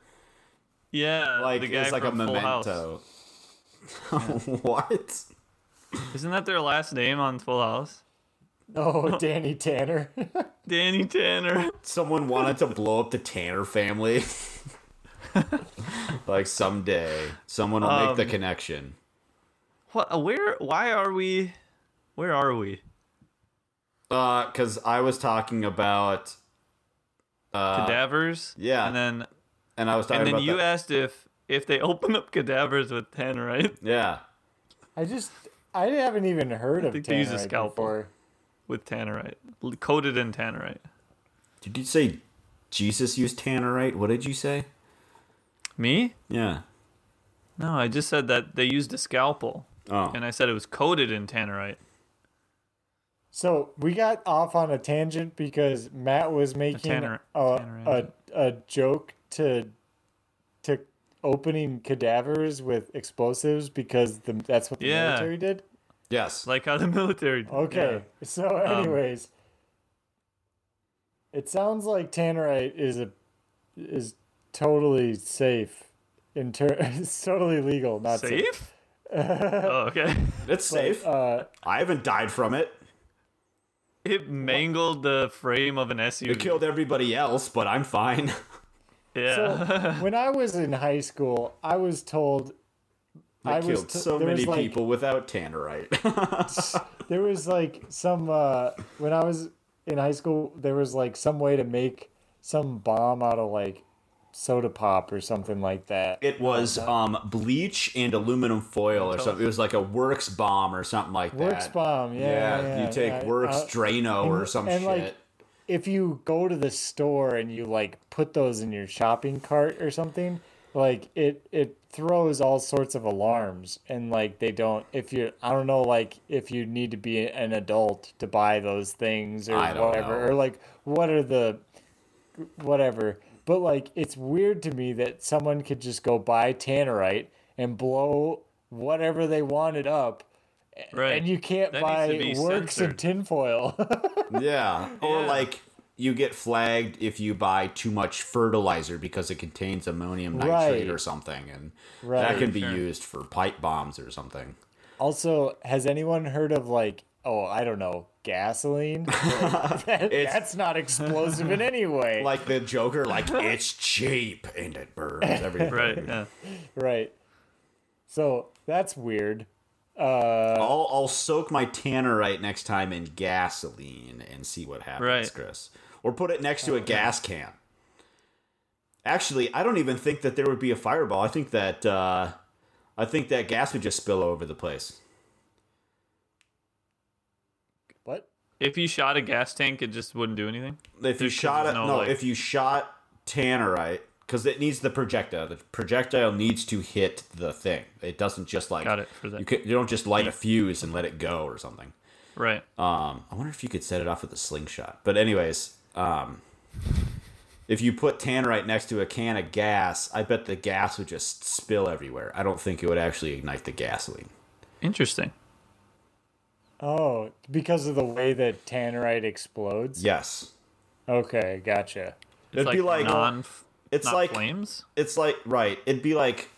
yeah, Like, the guy it's like a from Full House. memento. what? Isn't that their last name on Full House? Oh, Danny Tanner. Danny Tanner. Someone wanted to blow up the Tanner family. like someday, someone will make the Um, connection. What? Where? Why are we? Where are we? Uh, because I was talking about, uh, Cadavers. yeah. And then and I was talking and then about you the- asked if if they open up cadavers with tannerite yeah. I just. I haven't even heard of think they use a scalpel. before. with tannerite coated in tannerite. Did you say Jesus used Tannerite? What did you say? Me? Yeah. No, I just said that they used a scalpel, Oh. and I said it was coated in tannerite. So we got off on a tangent because Matt was making a, tanner a, engine. a joke to to opening cadavers with explosives because the, that's what the Yeah. military did. yes. Like how the military. did. Okay, so Um, anyways, it sounds like tannerite is a is totally safe. In ter- it's totally legal, not safe. Safe? Oh, okay. it's safe. Uh, I haven't died from it. It mangled the frame of an SUV. It killed everybody else, but I'm fine. yeah. so when I was in high school, I was told I It was killed t- so there was, many like- people without Tannerite. there was like some uh when I was in high school there was like some way to make some bomb out of like soda pop or something like that. It was um, bleach and aluminum foil or something. It was like a Works bomb or something like that. Works bomb, yeah. Yeah, yeah, you take yeah. Works Uh, Drano or and- some and, shit. like, if you go to the store and you like put those in your shopping cart or something, like it it throws all sorts of alarms and like they don't if you I don't know like if you need to be an adult to buy those things or I don't whatever know. or like what are the whatever. But like it's weird to me that someone could just go buy tannerite and blow whatever they wanted up right. and you can't That buy needs to be works in censored. tinfoil. yeah. Or Yeah. like you get flagged if you buy too much fertilizer because it contains ammonium nitrate Right. or something, and that can be sure. used for pipe bombs or something. also, has anyone heard of like, oh, I don't know, gasoline? Like, that- that's not explosive in any way. Like the Joker, like it's cheap and it burns everything. Right. Yeah. right. So that's weird. Uh, I'll, I'll soak my tannerite next time in gasoline and see what happens, Right. Chris. Or put it next to a gas can. Actually, I don't even think that there would be a fireball. I think that uh, I think that gas would just spill over the place. what? If you shot a gas tank, it just wouldn't do anything. If you shot it, there's no, no, like- if you shot tannerite, because it needs the projectile. The projectile needs to hit the thing. It doesn't just like Got it, for that. You, can, you don't just light a fuse and let it go or something. Right. Um, I wonder if you could set it off with a slingshot. But anyways, um, if you put tannerite next to a can of gas, I bet the gas would just spill everywhere. I don't think it would actually ignite the gasoline. Interesting. Oh, because of the way that tannerite explodes. Yes, Okay, gotcha. It's It'd be like- non. it's not like flames. it's like right. It'd be like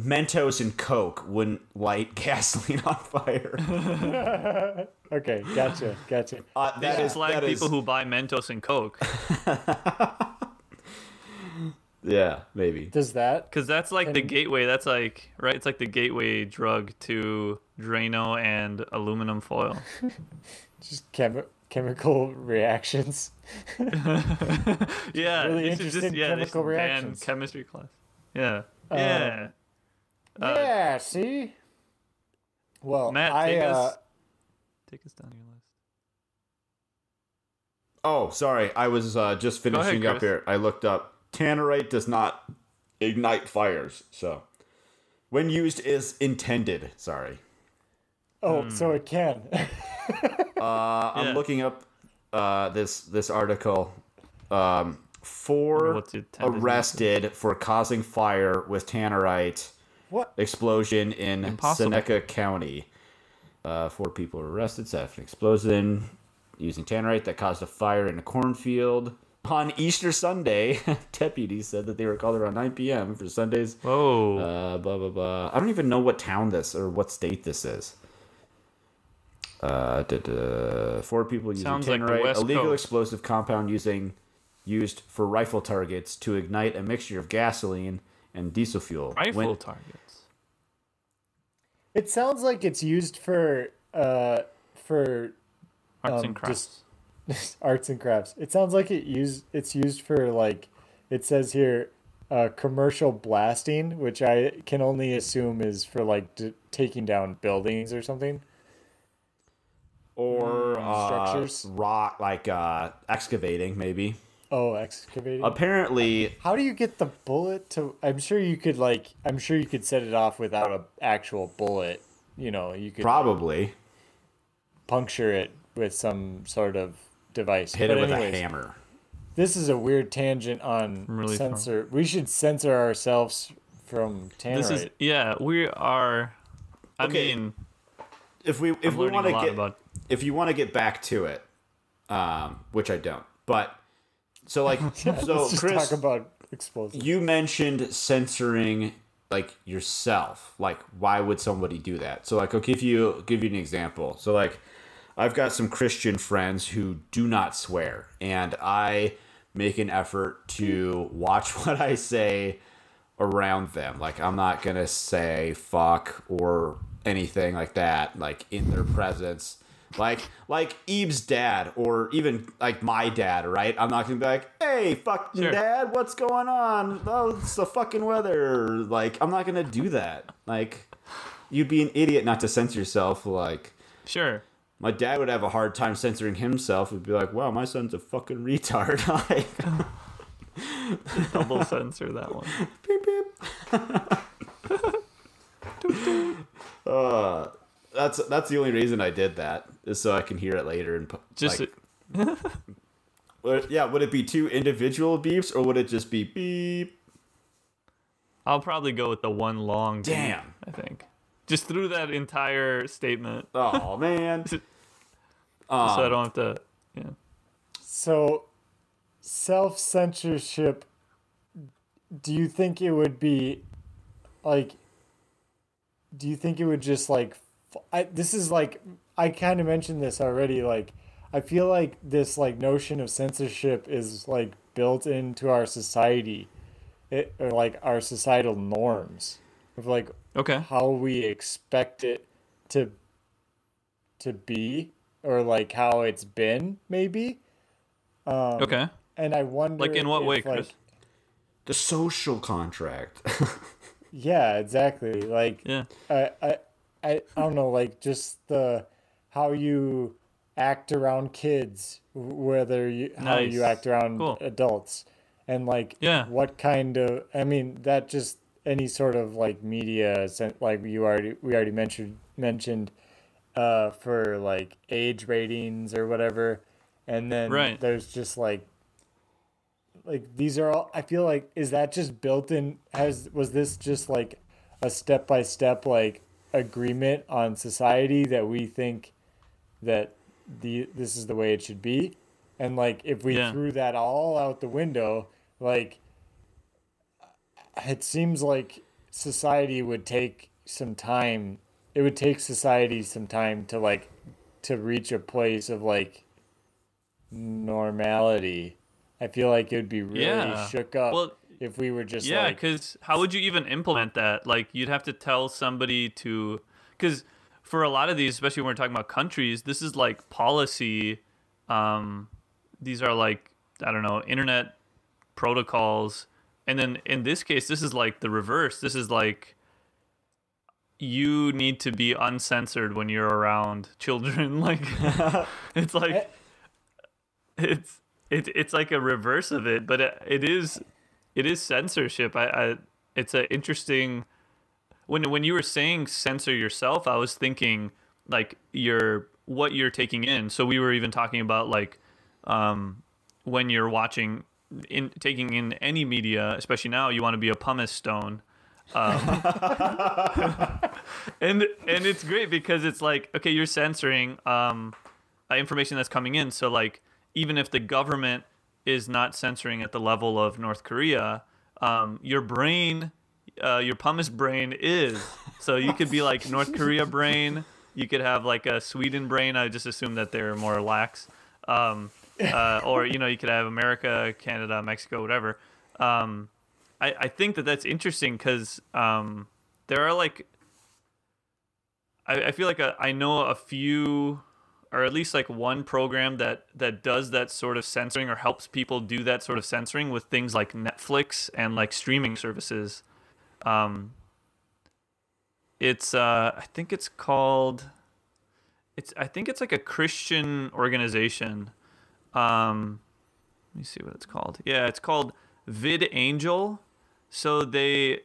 Mentos and Coke wouldn't light gasoline on fire. Okay, gotcha, gotcha. Uh, that It's is like that people is- who buy Mentos and Coke, yeah maybe. Does that? because that's like the gateway. That's like right. It's like the gateway drug to Drano and aluminum foil. Just chemi- chemical reactions. Yeah, really they should interesting yeah, they chemical should reactions. chemistry class. Yeah, Um, yeah. Uh, yeah, see? Well, Matt, I, take uh, us take us down your list. Oh, sorry. I was uh, just ahead, finishing up here. I looked up. Tannerite does not ignite fires. So, when used is intended. Sorry. oh, so Hmm. it can. Uh, I'm Yeah. looking up uh, this this article. Um, four What's it arrested for causing fire with tannerite what? explosion in Impossible. Seneca County. Uh, four people were arrested after an explosion using tannerite that caused a fire in a cornfield. On Easter Sunday, deputies said that they were called around 9 p.m. for Sunday's. Whoa. Uh, blah blah blah. I don't even know what town this or what state this is. Uh, da, da, four people using Sounds like the tannerite, West a legal Coast. explosive compound using used for rifle targets to ignite a mixture of gasoline and diesel fuel. Rifle When- targets. It sounds like it's used for uh for Arts um, and crafts. just- arts and crafts. It sounds like it used it's used for like it says here uh commercial blasting, which I can only assume is for like d- taking down buildings or something. or uh, structures? rock like uh, excavating maybe Oh, excavating. apparently How do you get the bullet to? I'm sure you could like. I'm sure you could set it off without an actual bullet. You know, you could probably puncture it with some sort of device. hit But it with anyways, a hammer This is a weird tangent on Really far. censor. We should censor ourselves from tannerite. This is yeah. We are. I Okay, mean, if we if I'm we want to get about. if you want to get back to it um which i don't but so like so Let's just chris talk about explosives. you mentioned censoring like yourself like why would somebody do that so like i'll give you give you an example so like i've got some christian friends who do not swear and i make an effort to watch what i say around them like i'm not gonna say fuck or anything like that like in their presence like like Eve's dad or even like my dad, right? I'm not gonna be like, hey, fucking Sure. dad, what's going on? Oh, it's the fucking weather. Like, I'm not gonna do that. Like, you'd be an idiot not to censor yourself. Like, Sure. My dad would have a hard time censoring himself. He'd be like, wow, my son's a fucking retard. like, Double censor that one. beep, beep. uh, that's that's the only reason I did that is so I can hear it later and Just like, would- yeah. Would it be two individual beeps or would it just be beep? I'll probably go with the one long. beep, Damn. I think. Just through that entire statement, Oh man. so I Um, don't have to. Yeah. So, self censorship. Do you think it would be, like, do you think it would just like, f- I, this is like, I kind of mentioned this already. Like, I feel like this like notion of censorship is like built into our society, it, or like our societal norms of like Okay. how we expect it to to be or like how it's been maybe um, Okay. and i wonder Like in what if, way, like, Chris? the social contract. yeah exactly like Yeah. I, I i i don't know like just the how you act around kids, whether you how you act around Cool. adults, and like Yeah. what kind of I mean that just any sort of like media like you already we already mentioned mentioned uh for like age ratings or whatever and then Right. there's just like like these are all I feel like is that just built in has was this just like a step by step like agreement on society that we think that the this is the way it should be and like if we Yeah. threw that all out the window like it seems like society would take some time it would take society some time to like to reach a place of like normality i feel like it would be really Yeah. shook up Well, if we were just yeah like because how would you even implement that like you'd have to tell somebody to because for a lot of these especially when we're talking about countries this is like policy um these are like i don't know internet protocols and then in this case this is like the reverse. This is like you need to be uncensored when you're around children. Like it's like it's it, it's like a reverse of it but it, it is it is censorship. I, I it's an interesting when when you were saying censor yourself i was thinking like your what you're taking in. So we were even talking about like um when you're watching in taking in any media especially now you want to be a pumice stone um, and and it's great because it's like okay you're censoring um uh, information that's coming in. So like even if the government is not censoring at the level of north korea um your brain uh, your pumice brain is. So you could be like north korea brain. You could have like a sweden brain. I just assume that they're more lax. Um uh, or you know you could have america canada mexico whatever um I, I think that that's interesting because um, there are like I, I feel like a, I know a few or at least like one program that that does that sort of censoring or helps people do that sort of censoring with things like Netflix and like streaming services. Um, it's uh, I think it's called it's I think it's like a Christian organization. Um, let me see what it's called. Yeah, it's called VidAngel. So they,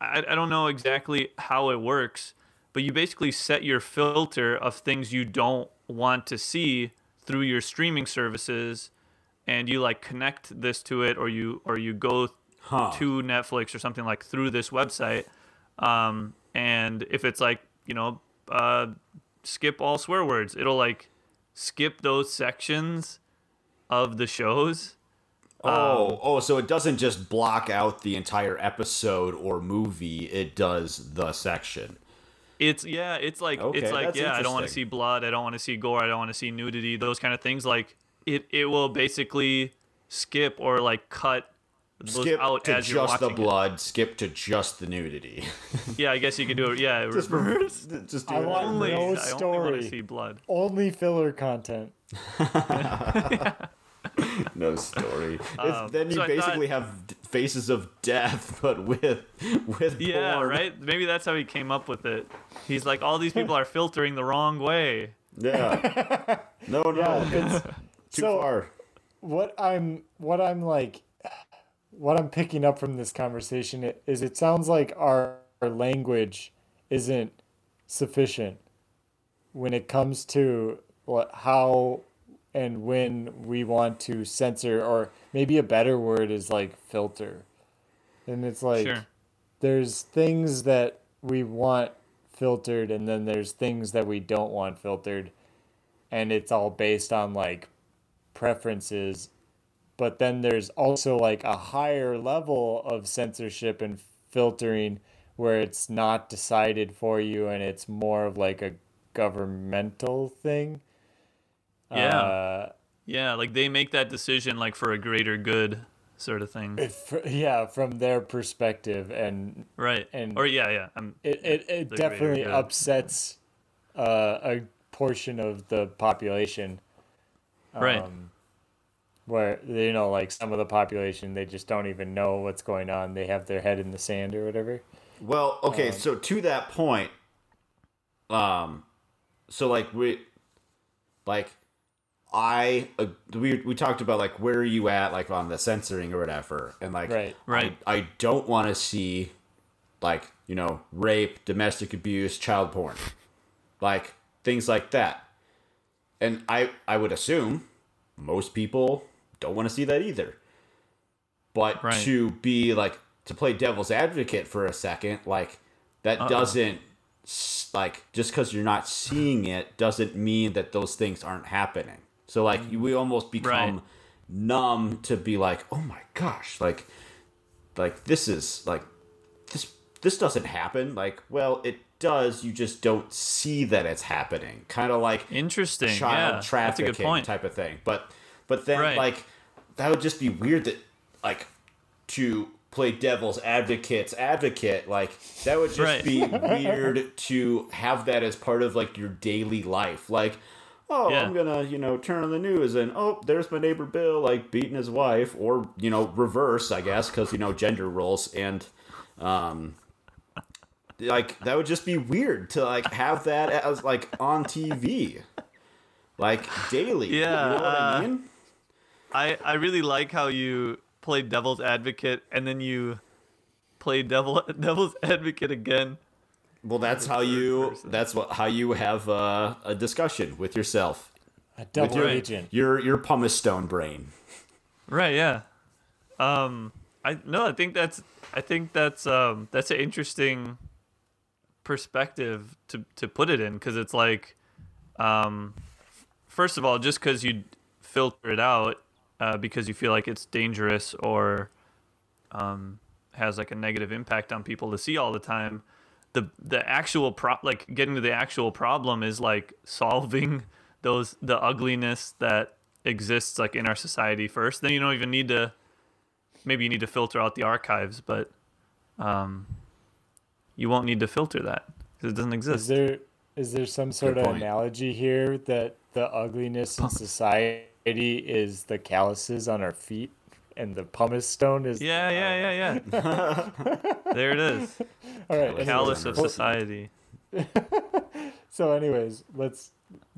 I, I don't know exactly how it works, but you basically set your filter of things you don't want to see through your streaming services, and you like connect this to it, or you or you go Huh. to Netflix or something like through this website. Um, and if it's like you know, uh, skip all swear words, it'll like skip those sections of the shows. Oh, um, oh, so it doesn't just block out the entire episode or movie, it does the section. It's yeah, it's like Okay, it's like yeah, I don't want to see blood, I don't want to see gore, I don't want to see nudity, those kind of things. Like it, it will basically skip or like cut Skip out to as you're just the watching. it. blood, skip to just the nudity. Yeah, I guess you could do it. Yeah, just reverse. just do I it. want Only, no I only want to story. see blood. only filler content no story. It's- Um, then you so I basically have faces of death, but with with Yeah, porn. right. Maybe that's how he came up with it. He's like, all these people are filtering the wrong way. Yeah. No, no, Yeah, it's- too so- far. what I'm what I'm like what I'm picking up from this conversation is it sounds like our, our language isn't sufficient when it comes to what, how and when we want to censor or maybe a better word is like filter. And it's like Sure. there's things that we want filtered and then there's things that we don't want filtered and it's all based on like preferences but then there's also like a higher level of censorship and filtering where it's not decided for you and it's more of like a governmental thing Yeah. uh, Yeah, like they make that decision like for a greater good sort of thing. if, yeah from their perspective and Right. and- or yeah, yeah. I'm it, it, it definitely upsets uh, a portion of the population right. Um, where you know like some of the population they just don't even know what's going on. They have their head in the sand or whatever. Well, Um, okay, so to that point, um, so like we, like I uh, we we talked about like where are you at like on the censoring or whatever, and like Right. Right. I, I don't want to see like you know rape, domestic abuse, child porn, like things like that, and I I would assume most people don't want to see that either. But Right. to be like to play devil's advocate for a second, like that doesn't like just because you're not seeing it doesn't mean that those things aren't happening. So like you- we almost become Right. numb to be like, oh my gosh, like like this is like this this doesn't happen. Like well, it does. You just don't see that it's happening. Kind of like Interesting. child yeah, that's a trafficking good point. type of thing. But but then Right. like that would just be weird that like to play devil's advocate's advocate like that would just Right. be weird to have that as part of like your daily life like oh Yeah. i'm gonna you know turn on the news and oh there's my neighbor bill like beating his wife or you know reverse i guess because you know gender roles and um like that would just be weird to like have that as like on tv like daily Yeah, you know what i mean I I really like how you played devil's advocate and then you play devil devil's advocate again. Well, that's how you. That's what how you have uh, a discussion with yourself, A double your- agent. your your pumice stone brain. Right, yeah. Um I no, I think that's I think that's um that's an interesting perspective to to put it in cuz it's like um first of all just cuz you filter it out uh, because you feel like it's dangerous or um has like a negative impact on people to see all the time the the actual pro like getting to the actual problem is like solving those the ugliness that exists like in our society first then you don't even need to maybe you need to filter out the archives but um you won't need to filter that because it doesn't exist. Is there is there some sort of point. analogy here that the ugliness in society is the calluses on our feet and the pumice stone is yeah yeah yeah yeah. There it is. All right callous of society. So anyways let's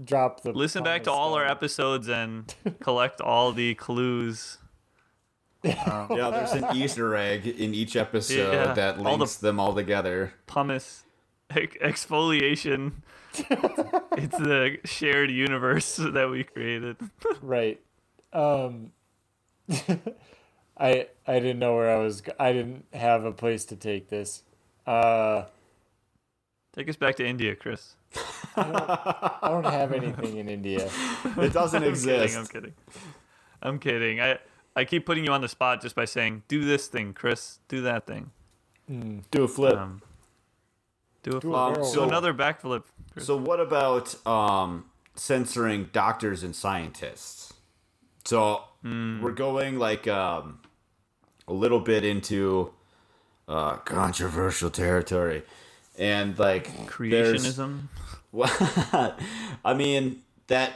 drop the listen back to pumice all our episodes and collect all the clues. Um, yeah, there's an Easter egg in each episode Yeah, that all the- links them all together. pumice ex- exfoliation it's the shared universe that we created right um i i didn't know where i was i didn't have a place to take this uh take us back to india chris i don't have anything in india It doesn't I'm exist. kidding. I'm kidding. I'm kidding. I I keep putting you on the spot just by saying, "Do this thing, Chris. Do that thing." Do a flip. Um, do a Do a flip. Um, so- another backflip. Chris. So what about um, censoring doctors and scientists? So Hmm. we're going like um, a little bit into uh, controversial territory, and like Creationism. What? I mean that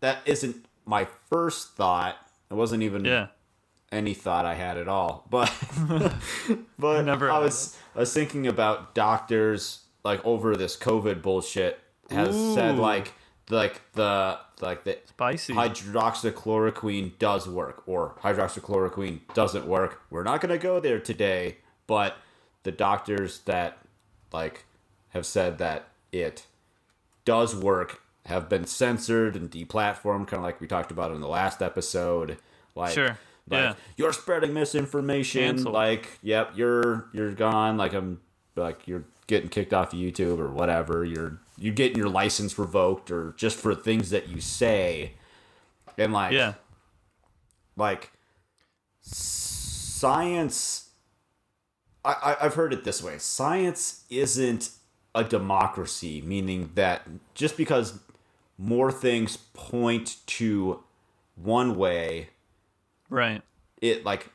that isn't my first thought. It wasn't even Yeah. any thought I had at all. But but Never I was I was thinking about doctors like over this COVID bullshit has said like like the like the Spicy. hydroxychloroquine does work or hydroxychloroquine doesn't work. We're not going to go there today, but the doctors that like have said that it does work have been censored and deplatformed kind of like we talked about in the last episode. Like Sure. like, Yeah. you're spreading misinformation like yep, you're you're gone like I'm like you're getting kicked off of YouTube or whatever. You're you're getting your license revoked or just for things that you say. And like yeah. like science I, I i've heard it this way science isn't a democracy meaning that just because more things point to one way Right. it like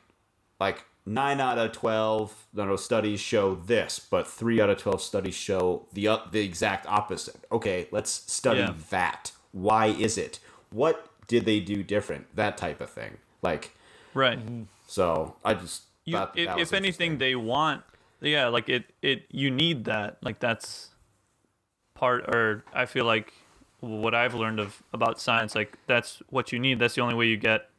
like 9 out of 12 no, no, studies show this but 3 out of 12 studies show the uh, the exact opposite okay let's study Yeah. that why is it what did they do different that type of thing like Right. so I just You, thought if, that was if anything, they want. Yeah, like it. It. You need that. Like that's part. Or I feel like what I've learned of about science. Like that's what you need. That's the only way you get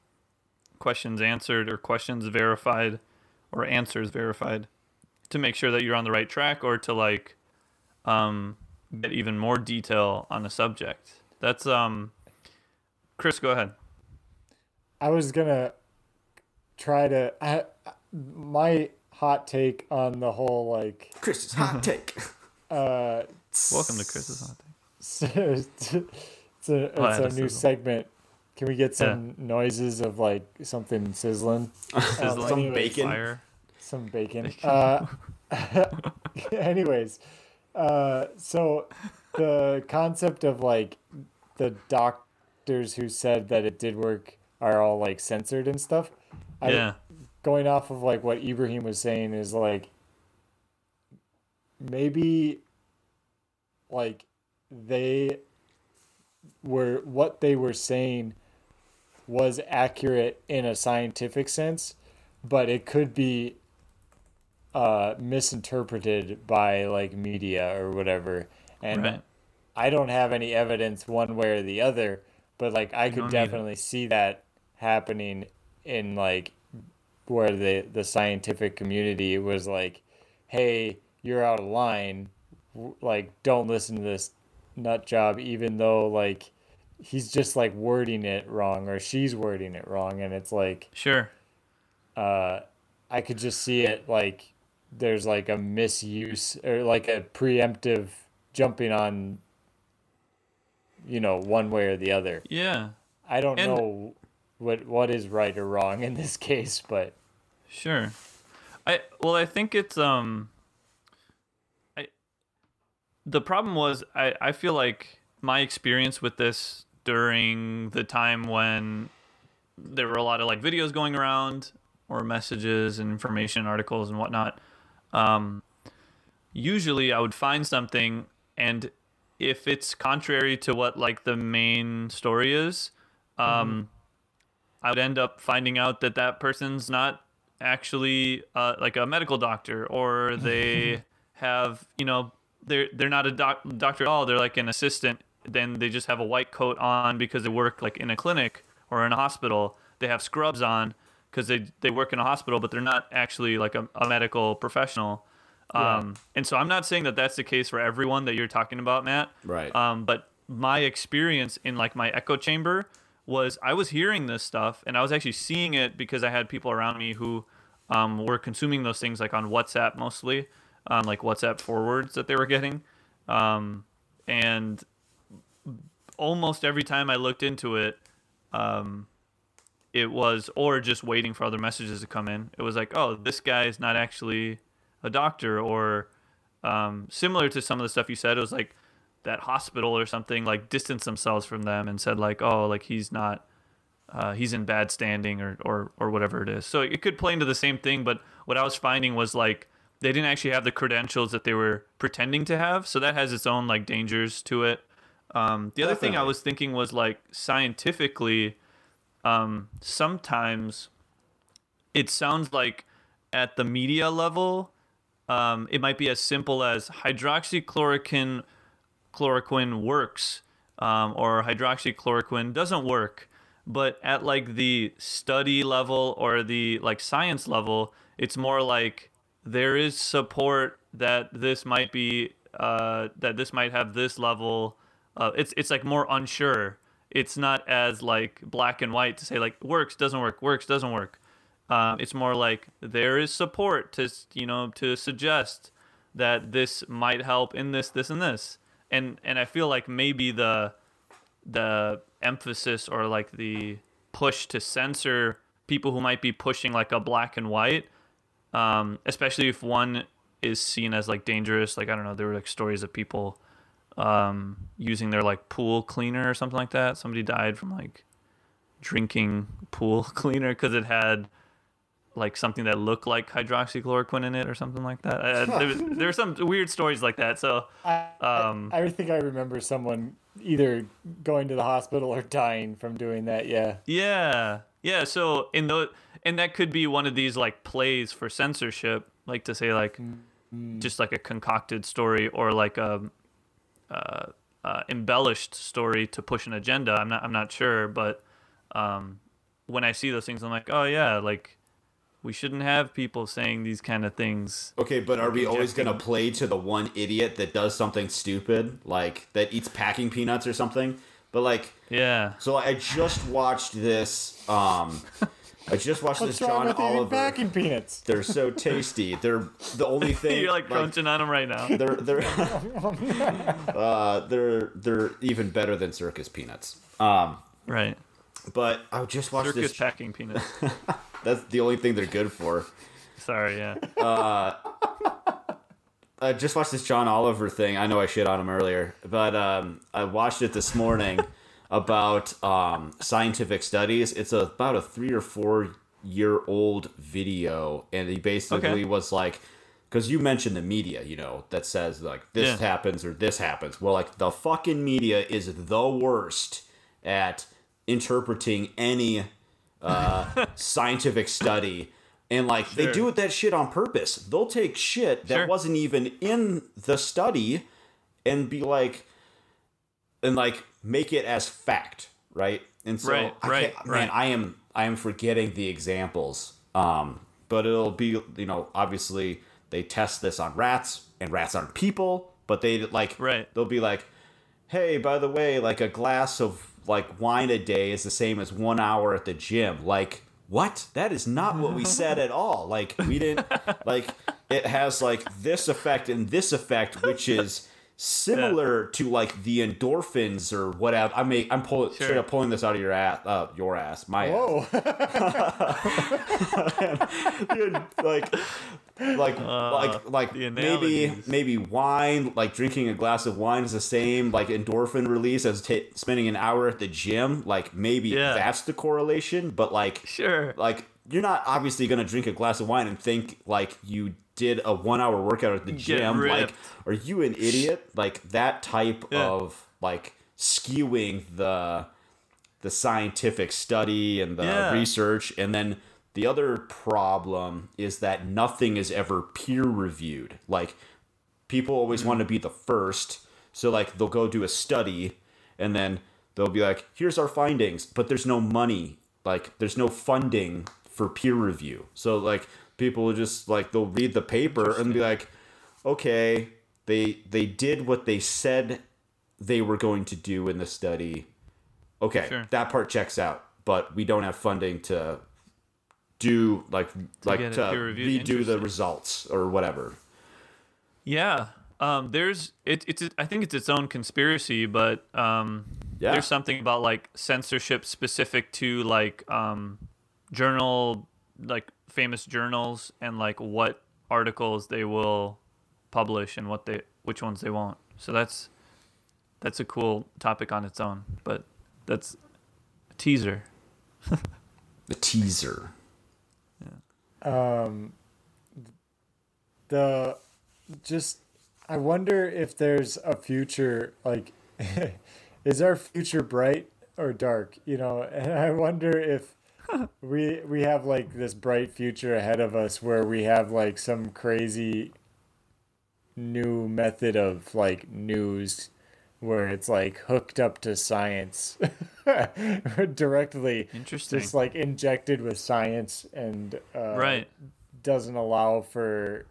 questions answered or questions verified or answers verified to make sure that you're on the right track or to like um, get even more detail on a subject. That's um, Chris. Go ahead. I was gonna try to. I, my hot take on the whole like Chris's hot take. uh Welcome to Chris's hot take. it's a, it's a, Oh, it's a a new segment. Can we get some noises of like something sizzling? Sizzling. Some bacon. Fire. Some bacon. Uh, anyways, uh, so the concept of like the doctors who said that it did work are all like censored and stuff. I, Yeah. going off of like what Ibrahim was saying is like maybe like they were what they were saying was accurate in a scientific sense, but it could be uh misinterpreted by like media or whatever. And Right. I don't have any evidence one way or the other, but like I could definitely see that happening in like where the the scientific community was like, "Hey, you're out of line. Like, don't listen to this nut job, even though like he's just like wording it wrong or she's wording it wrong." And it's like, Sure. uh, I could just see it like there's like a misuse or like a preemptive jumping on, you know, one way or the other. Yeah. I don't And- know what what is right or wrong in this case, but Sure. I well, I think it's um. I. The problem was I I feel like my experience with this during the time when there were a lot of like videos going around or messages and information articles and whatnot. Um, usually I would find something and if it's contrary to what like the main story is, um, I would end up finding out that that person's not actually uh, like a medical doctor or they have you know they're they're not a doc- doctor at all they're like an assistant then they just have a white coat on because they work like in a clinic or in a hospital. They have scrubs on because they they work in a hospital but they're not actually like a, a medical professional. Um, and so i'm not saying that that's the case for everyone that you're talking about matt. Right. um, but my experience in like my echo chamber was I was hearing this stuff and I was actually seeing it because I had people around me who um, were consuming those things like on WhatsApp mostly, um, like WhatsApp forwards that they were getting, um, and almost every time I looked into it, um, it was or just waiting for other messages to come in. It was like, oh, this guy is not actually a doctor, or um, similar to some of the stuff you said. It was like that hospital or something like distanced themselves from them and said like, oh, like he's not, uh, he's in bad standing or, or or whatever it is. So it could play into the same thing. But what I was finding was like they didn't actually have the credentials that they were pretending to have. So that has its own like dangers to it. Um, the other thing I was thinking was like scientifically, um, sometimes it sounds like at the media level, um, it might be as simple as hydroxychloroquine chloroquine works um, or hydroxychloroquine doesn't work. But at like the study level or the like science level it's more like there is support that this might be uh, that this might have this level uh, it's it's like more unsure. It's not as like black and white to say like works doesn't work works doesn't work. Um, it's more like there is support to you know to suggest that this might help in this this and this. And and i feel like maybe the the emphasis or like the push to censor people who might be pushing like a black and white um, especially if one is seen as like dangerous like i don't know there were like stories of people um, using their like pool cleaner or something like that somebody died from like drinking pool cleaner because it had like something that looked like hydroxychloroquine in it or something like that. Uh, there, was- there were some weird stories like that. So I, Um, I, I think I remember someone either going to the hospital or dying from doing that. Yeah. yeah, yeah. So in the and that could be one of these like plays for censorship, like to say like just like a concocted story or like a uh, uh, embellished story to push an agenda. I'm not I'm not sure, but um, when I see those things, I'm like, oh yeah, like we shouldn't have people saying these kind of things. Okay, but are we always gonna play to the one idiot that does something stupid, like that eats packing peanuts or something? But like, Yeah. so I just watched this. Um, I just watched What's this wrong John with Oliver. packing peanuts? They're so tasty. They're the only thing. You're like crunching on them right now. They're they're uh, they're they're even better than circus peanuts. Um, right. but I just watched Circus this. packing peanuts. That's the only thing they're good for. Sorry, yeah. I just watched this John Oliver thing. I know I shit on him earlier, but um, I watched it this morning about um, scientific studies. It's a, about a three or four year old video, and he basically Okay. was like, because you mentioned the media, you know, that says like this Yeah. happens or this happens. Well, like the fucking media is the worst at interpreting any uh, scientific study. And like they Sure. do that shit on purpose. They'll take shit that Sure. wasn't even in the study and be like and like make it as fact, right? And so Right, I right, man, right. I am I am forgetting the examples. Um, but it'll be you know obviously they test this on rats and rats on people, but they like Right. they'll be like, hey, by the way, like a glass of like wine a day is the same as one hour at the gym. Like what? That is not what we said at all. Like we didn't like it has like this effect and this effect, which is similar to like the endorphins or whatever. I may I'm pulling straight up pulling this out of your ass, uh, your ass, my ass. Whoa. Dude, like like like like Uh, maybe maybe wine like drinking a glass of wine is the same like endorphin release as ta spending an hour at the gym like maybe Yeah. that's the correlation but like Sure. like you're not obviously gonna drink a glass of wine and think like you did a one hour workout at the gym like are you an idiot? Like that type Yeah. of like skewing the the scientific study and the Yeah. research. And then the other problem is that nothing is ever peer reviewed like people always mm. want to be the first. So like they'll go do a study and then they'll be like here's our findings but there's no money. Like there's no funding for peer review so like people will just like they'll read the paper and be like okay they they did what they said they were going to do in the study okay Sure. that part checks out but we don't have funding to do like like to redo the results or whatever Yeah. Um, there's it, it's I think it's its own conspiracy, but um, Yeah. there's something about like censorship specific to like um, journal like famous journals and like what articles they will publish and what they which ones they won't. So that's that's a cool topic on its own, but that's a teaser. the teaser Yeah. Um, the just I wonder if there's a future like is our future bright or dark you know and I wonder if we we have like this bright future ahead of us where we have like some crazy new method of like news where it's like hooked up to science directly Interesting. just like injected with science and uh, right. doesn't allow for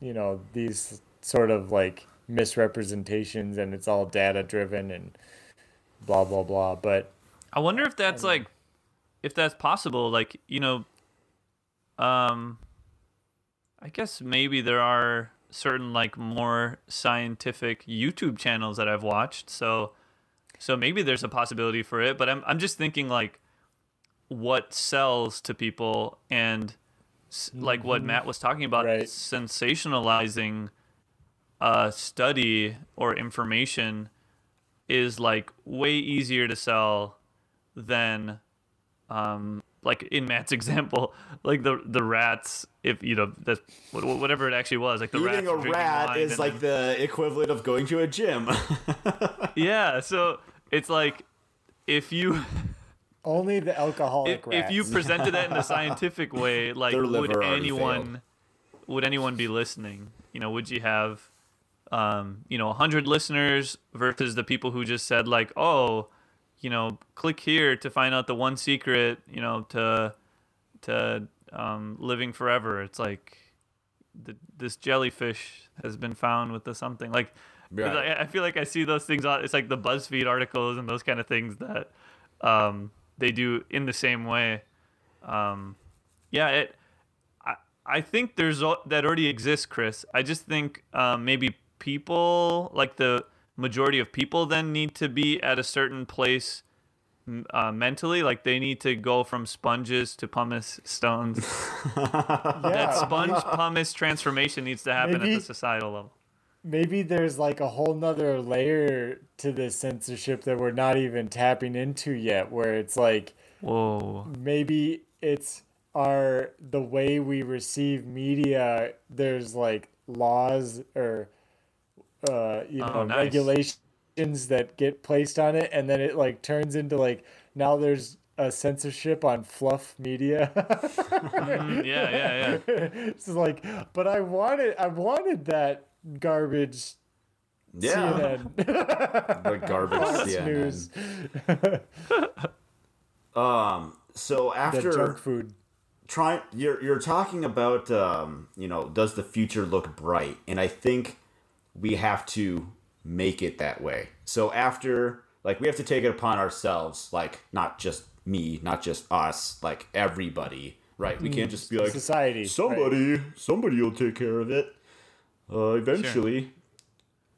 you know these sort of like misrepresentations and it's all data driven and blah blah blah but I wonder if that's like if that's possible like you know um I guess maybe there are certain like more scientific YouTube channels that I've watched so so maybe there's a possibility for it but I'm I'm just thinking like what sells to people and like what Matt was talking about Right. sensationalizing a study or information is like way easier to sell than um like in Matt's example like the the rats if you know that's wh- wh- whatever it actually was like the rats Eating a rat is like then- the equivalent of going to a gym. yeah so it's like if you only the alcoholic if, rats. if you presented that in a scientific way like would liver already anyone would anyone be listening you know would you have um, you know, 100 listeners versus the people who just said like, "Oh, you know, click here to find out the one secret, you know, to to um, living forever." It's like the, this jellyfish has been found with the something like Right. I I feel like I see those things on. It's like the BuzzFeed articles and those kind of things that um, they do in the same way. Um, yeah, it. I I think there's that already exists, Chris. I just think um, maybe people like the majority of people then need to be at a certain place uh, mentally. Like they need to go from sponges to pumice stones. that sponge pumice transformation needs to happen at the societal level. maybe there's like a whole nother layer to this censorship that we're not even tapping into yet, where it's like Whoa. maybe it's our the way we receive media there's like laws or uh you know Oh, nice. regulations that get placed on it and then it like turns into like now there's a censorship on fluff media Mm, yeah, yeah, yeah. it's like but i wanted i wanted that garbage Yeah, CNN the garbage Fox CNN. news Um, so the after junk food trying you're you're talking about um, you know does the future look bright and i think we have to make it that way so after like we have to take it upon ourselves like not just me not just us like everybody right we can't just be like society right. somebody somebody will take care of it uh eventually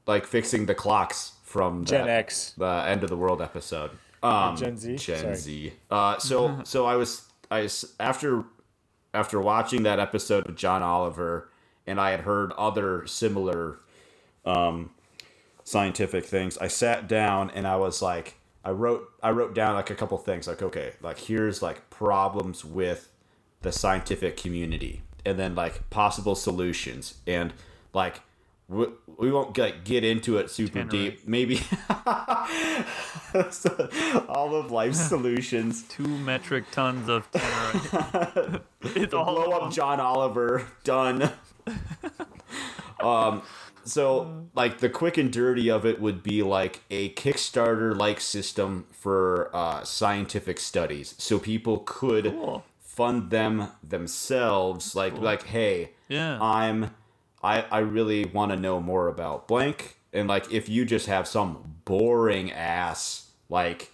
like fixing the clocks from gen that- x the end of the world episode. Um, Gen Z? Gen Sorry. Z. Uh, so so I was I s- after after watching that episode of John Oliver, and I had heard other similar um, scientific things. I sat down and I was like, I wrote I wrote down like a couple things like okay, like here's like problems with the scientific community, and then like possible solutions, and like we, we won't like get into it super Tannerite. deep. Maybe all of life's solutions. Two metric tons of it's all blow up. John Oliver. Done. um, so like the quick and dirty of it would be like a Kickstarter like system for uh, scientific studies, so people could Cool. fund them themselves. Like like hey, Yeah. I'm I I really want to know more about blank, and like if you just have some boring ass like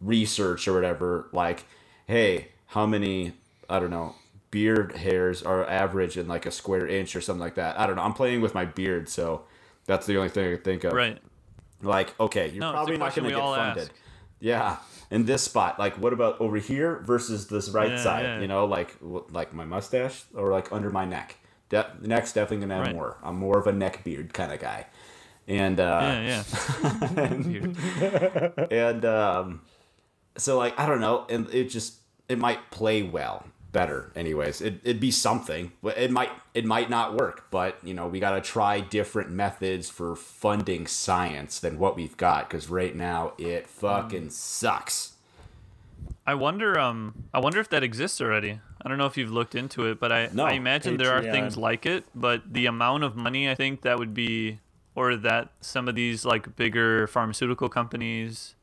research or whatever, like, hey, how many, I don't know, beard hairs are average in like a square inch or something like that. I don't know. I'm playing with my beard, so that's the only thing I can think of. Right. Like, okay, you're No, probably not going to get funded. ask. Yeah, in this spot, like, what about over here versus this right Yeah, side? yeah. You know, like, like my mustache or like under my neck. De- neck's definitely gonna have Right. more. I'm more of a neck beard kind of guy, and uh, Yeah, yeah. Weird. and um, so like I don't know, and it just it might play well better. Anyways, it it'd be something. But It might it might not work, but you know we got to try different methods for funding science than what we've got because right now it fucking sucks. I wonder. Um, I wonder if that exists already. I don't know if you've looked into it, but I, No. I imagine there are things like it. But the amount of money I think that would be, or that some of these like bigger pharmaceutical companies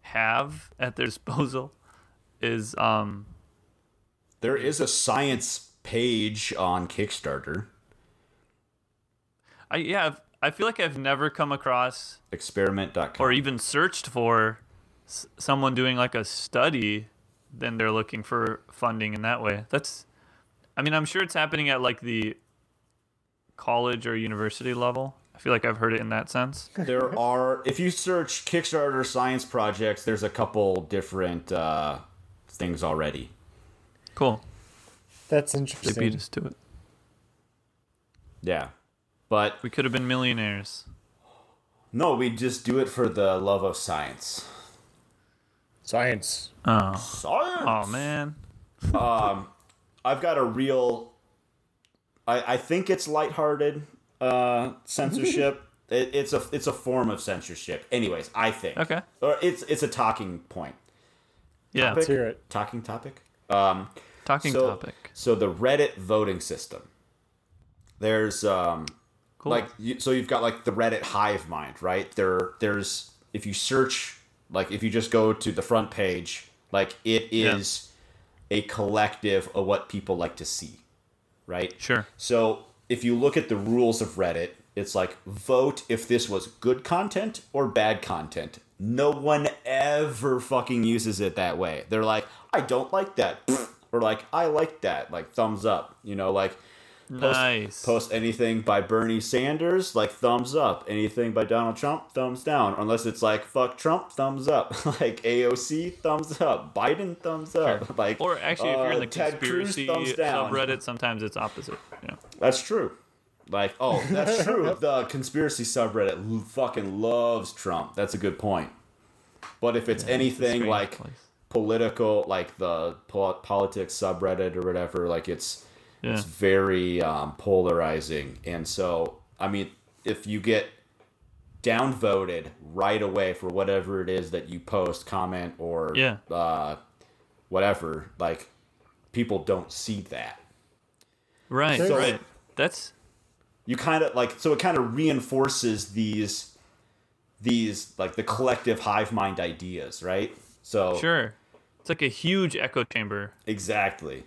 have at their disposal, is um There is a science page on Kickstarter. I yeah I've, feel like I've never come across Experiment.com. or even searched for s- someone doing like a study then they're looking for funding in that way that's i mean i'm sure it's happening at like the college or university level i feel like i've heard it in that sense there are if you search Kickstarter science projects, there's a couple different uh, things already. Cool That's interesting. they beat us to it Yeah. But we could have been millionaires no, we just do it for the love of science. Science. oh Science. oh man um I've got a real. I I think it's lighthearted uh, censorship. it, it's a it's a form of censorship. Anyways, I think. Okay. Or it's it's a talking point. yeah Let's hear it. Talking topic. Um. talking so, topic So the Reddit voting system. There's um, Cool. like you, so you've got like the Reddit hive mind, right? There there's if you search like if you just go to the front page, like it is Yeah. a collective of what people like to see, right? Sure. So if you look at the rules of Reddit, it's like vote if this was good content or bad content. No one ever fucking uses it that way. They're like, I don't like that. Or like, I like that. Like thumbs up. You know, like post, Nice. post anything by Bernie Sanders, like thumbs up. Anything by Donald Trump, thumbs down. Unless it's like fuck Trump, thumbs up. like AOC, thumbs up. Biden, thumbs up. Like Or actually, if you're in uh, the Ted Cruz, conspiracy thumbs down. subreddit, sometimes it's opposite. Yeah. That's true. Like, oh, that's true. the conspiracy subreddit l- fucking loves Trump. That's a good point. But if it's anything strange like place. political, like the pol- politics subreddit or whatever, like it's Yeah. it's very um, polarizing. And so, I mean, if you get downvoted right away for whatever it is that you post, comment, or Yeah. uh, whatever, like people don't see that. Right. So- right. That's you kind of like so it kind of reinforces these these like the collective hive mind ideas right so sure. It's like a huge echo chamber. exactly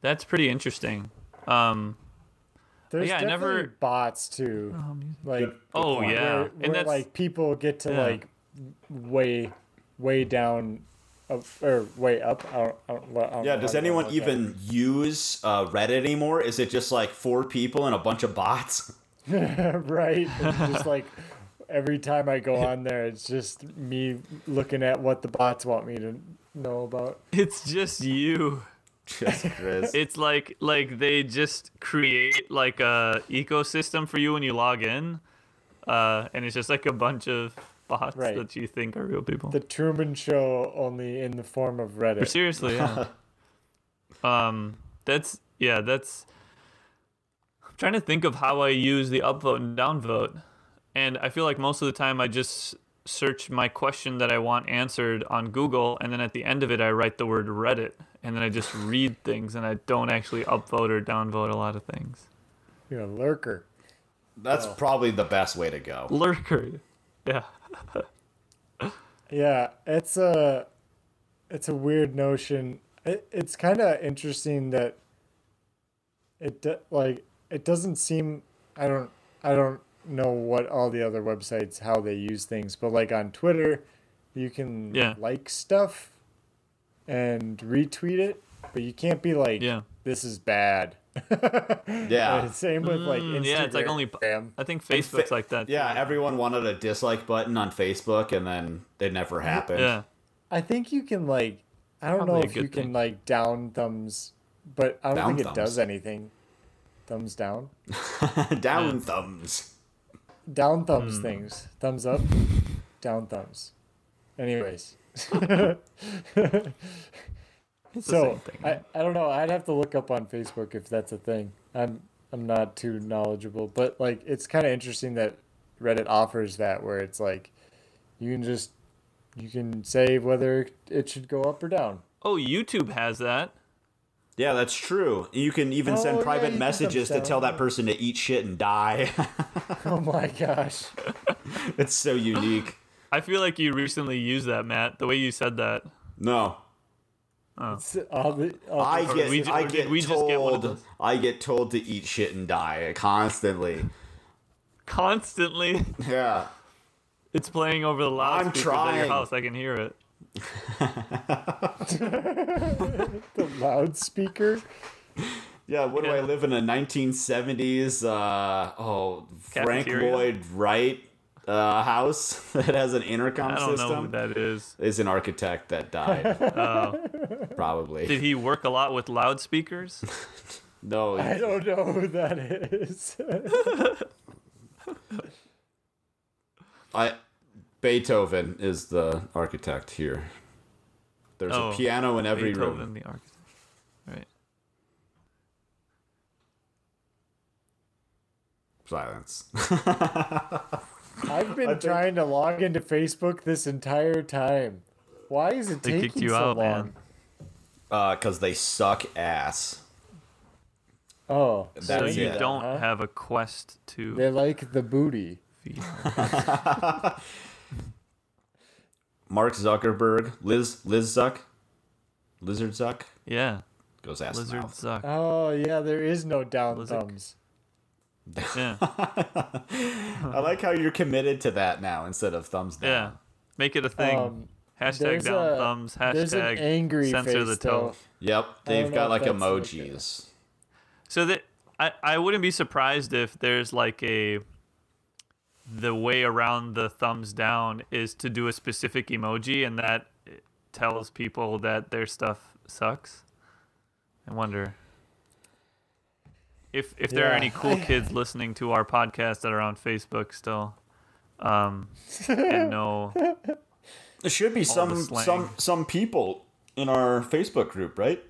That's pretty interesting. Um. There's yeah, I definitely never- bots too. like Oh point. yeah, where, and where that's like people get to Yeah. like way way down up, or way up. I don't, I don't, I don't yeah know does anyone look at even use uh, reddit anymore is it just like four people and a bunch of bots right? It's just like every time I go on there, it's just me looking at what the bots want me to know about. it's just you. just Chris. It's like like they just create like a ecosystem for you when you log in, uh, and it's just like a bunch of bots Right. that you think are real people. The Truman Show, only in the form of Reddit. Seriously, yeah. um, that's yeah, that's. I'm trying to think of how I use the upvote and downvote, and I feel like most of the time I just search my question that I want answered on Google, and then at the end of it I write the word Reddit, and then I just read things, and I don't actually upvote or downvote a lot of things. You're a lurker. that's probably the best way to go Lurker, yeah. Yeah, it's a it's a weird notion. It, it's kind of interesting that it like it doesn't seem I don't I don't know what all the other websites how they use things, but like on Twitter, you can Yeah. like stuff and retweet it, but you can't be like Yeah. this is bad. Yeah. Same with like Mm, Instagram. yeah, it's like only- I think Facebook's like that. yeah everyone wanted a dislike button on facebook and then it never happened. Yeah. I think you can like I don't Probably know if you good can like down thumbs, but I don't Down think it does anything. Thumbs down, down thumbs. Down thumbs things, thumbs up, down thumbs. Anyways, It's the so same thing. I, I don't know. I'd have to look up on Facebook if that's a thing. I'm I'm not too knowledgeable, but like it's kind of interesting that Reddit offers that where it's like you can just you can say whether it should go up or down. Oh, YouTube has that. Yeah, that's true. You can even Oh, send private you can messages to tell that person to eat shit and die. Oh my gosh. it's so unique. I feel like you recently used that, Matt. The way you said that. No, It's all the, all I get we I get we told get one of those? I get told to eat shit and die constantly. Constantly, Yeah. it's playing over the loudspeakers at your trying. house. I can hear it. the loudspeaker. Yeah, what do I live in a 1970s uh oh Frank Cafeteria? Lloyd Wright uh house that has an intercom I don't know who system? that is. Is an architect that died. Oh, probably. did he work a lot with loudspeakers? no, I don't know who that is. I Beethoven is the architect here. There's Oh, a piano in every room. Beethoven, room. the architect. Right. Silence. I've been trying to log into Facebook this entire time. Why is it They taking kicked you so out, long? man. Uh, cause they suck ass. Oh, That's so you Yeah. don't Huh? have a quest to They like the booty. feed. Mark Zuckerberg, Liz Liz Zuck, Lizard Zuck Yeah, goes ass lizard mouth. suck. Oh yeah, there is no down Lizard. thumbs. Yeah, I like how you're committed to that now instead of thumbs down. yeah. Make it a thing. Um, hashtag there's down a- thumbs. there's an Hashtag angry censor face the though. toe. Yep, they've got like if that's emojis. So that I, I wouldn't be surprised if there's like a the way around the thumbs down is to do a specific emoji and that tells people that their stuff sucks. I wonder if if there are any cool kids listening to our podcast that are on Facebook still. Um and know There should be some some some people in our Facebook group, right?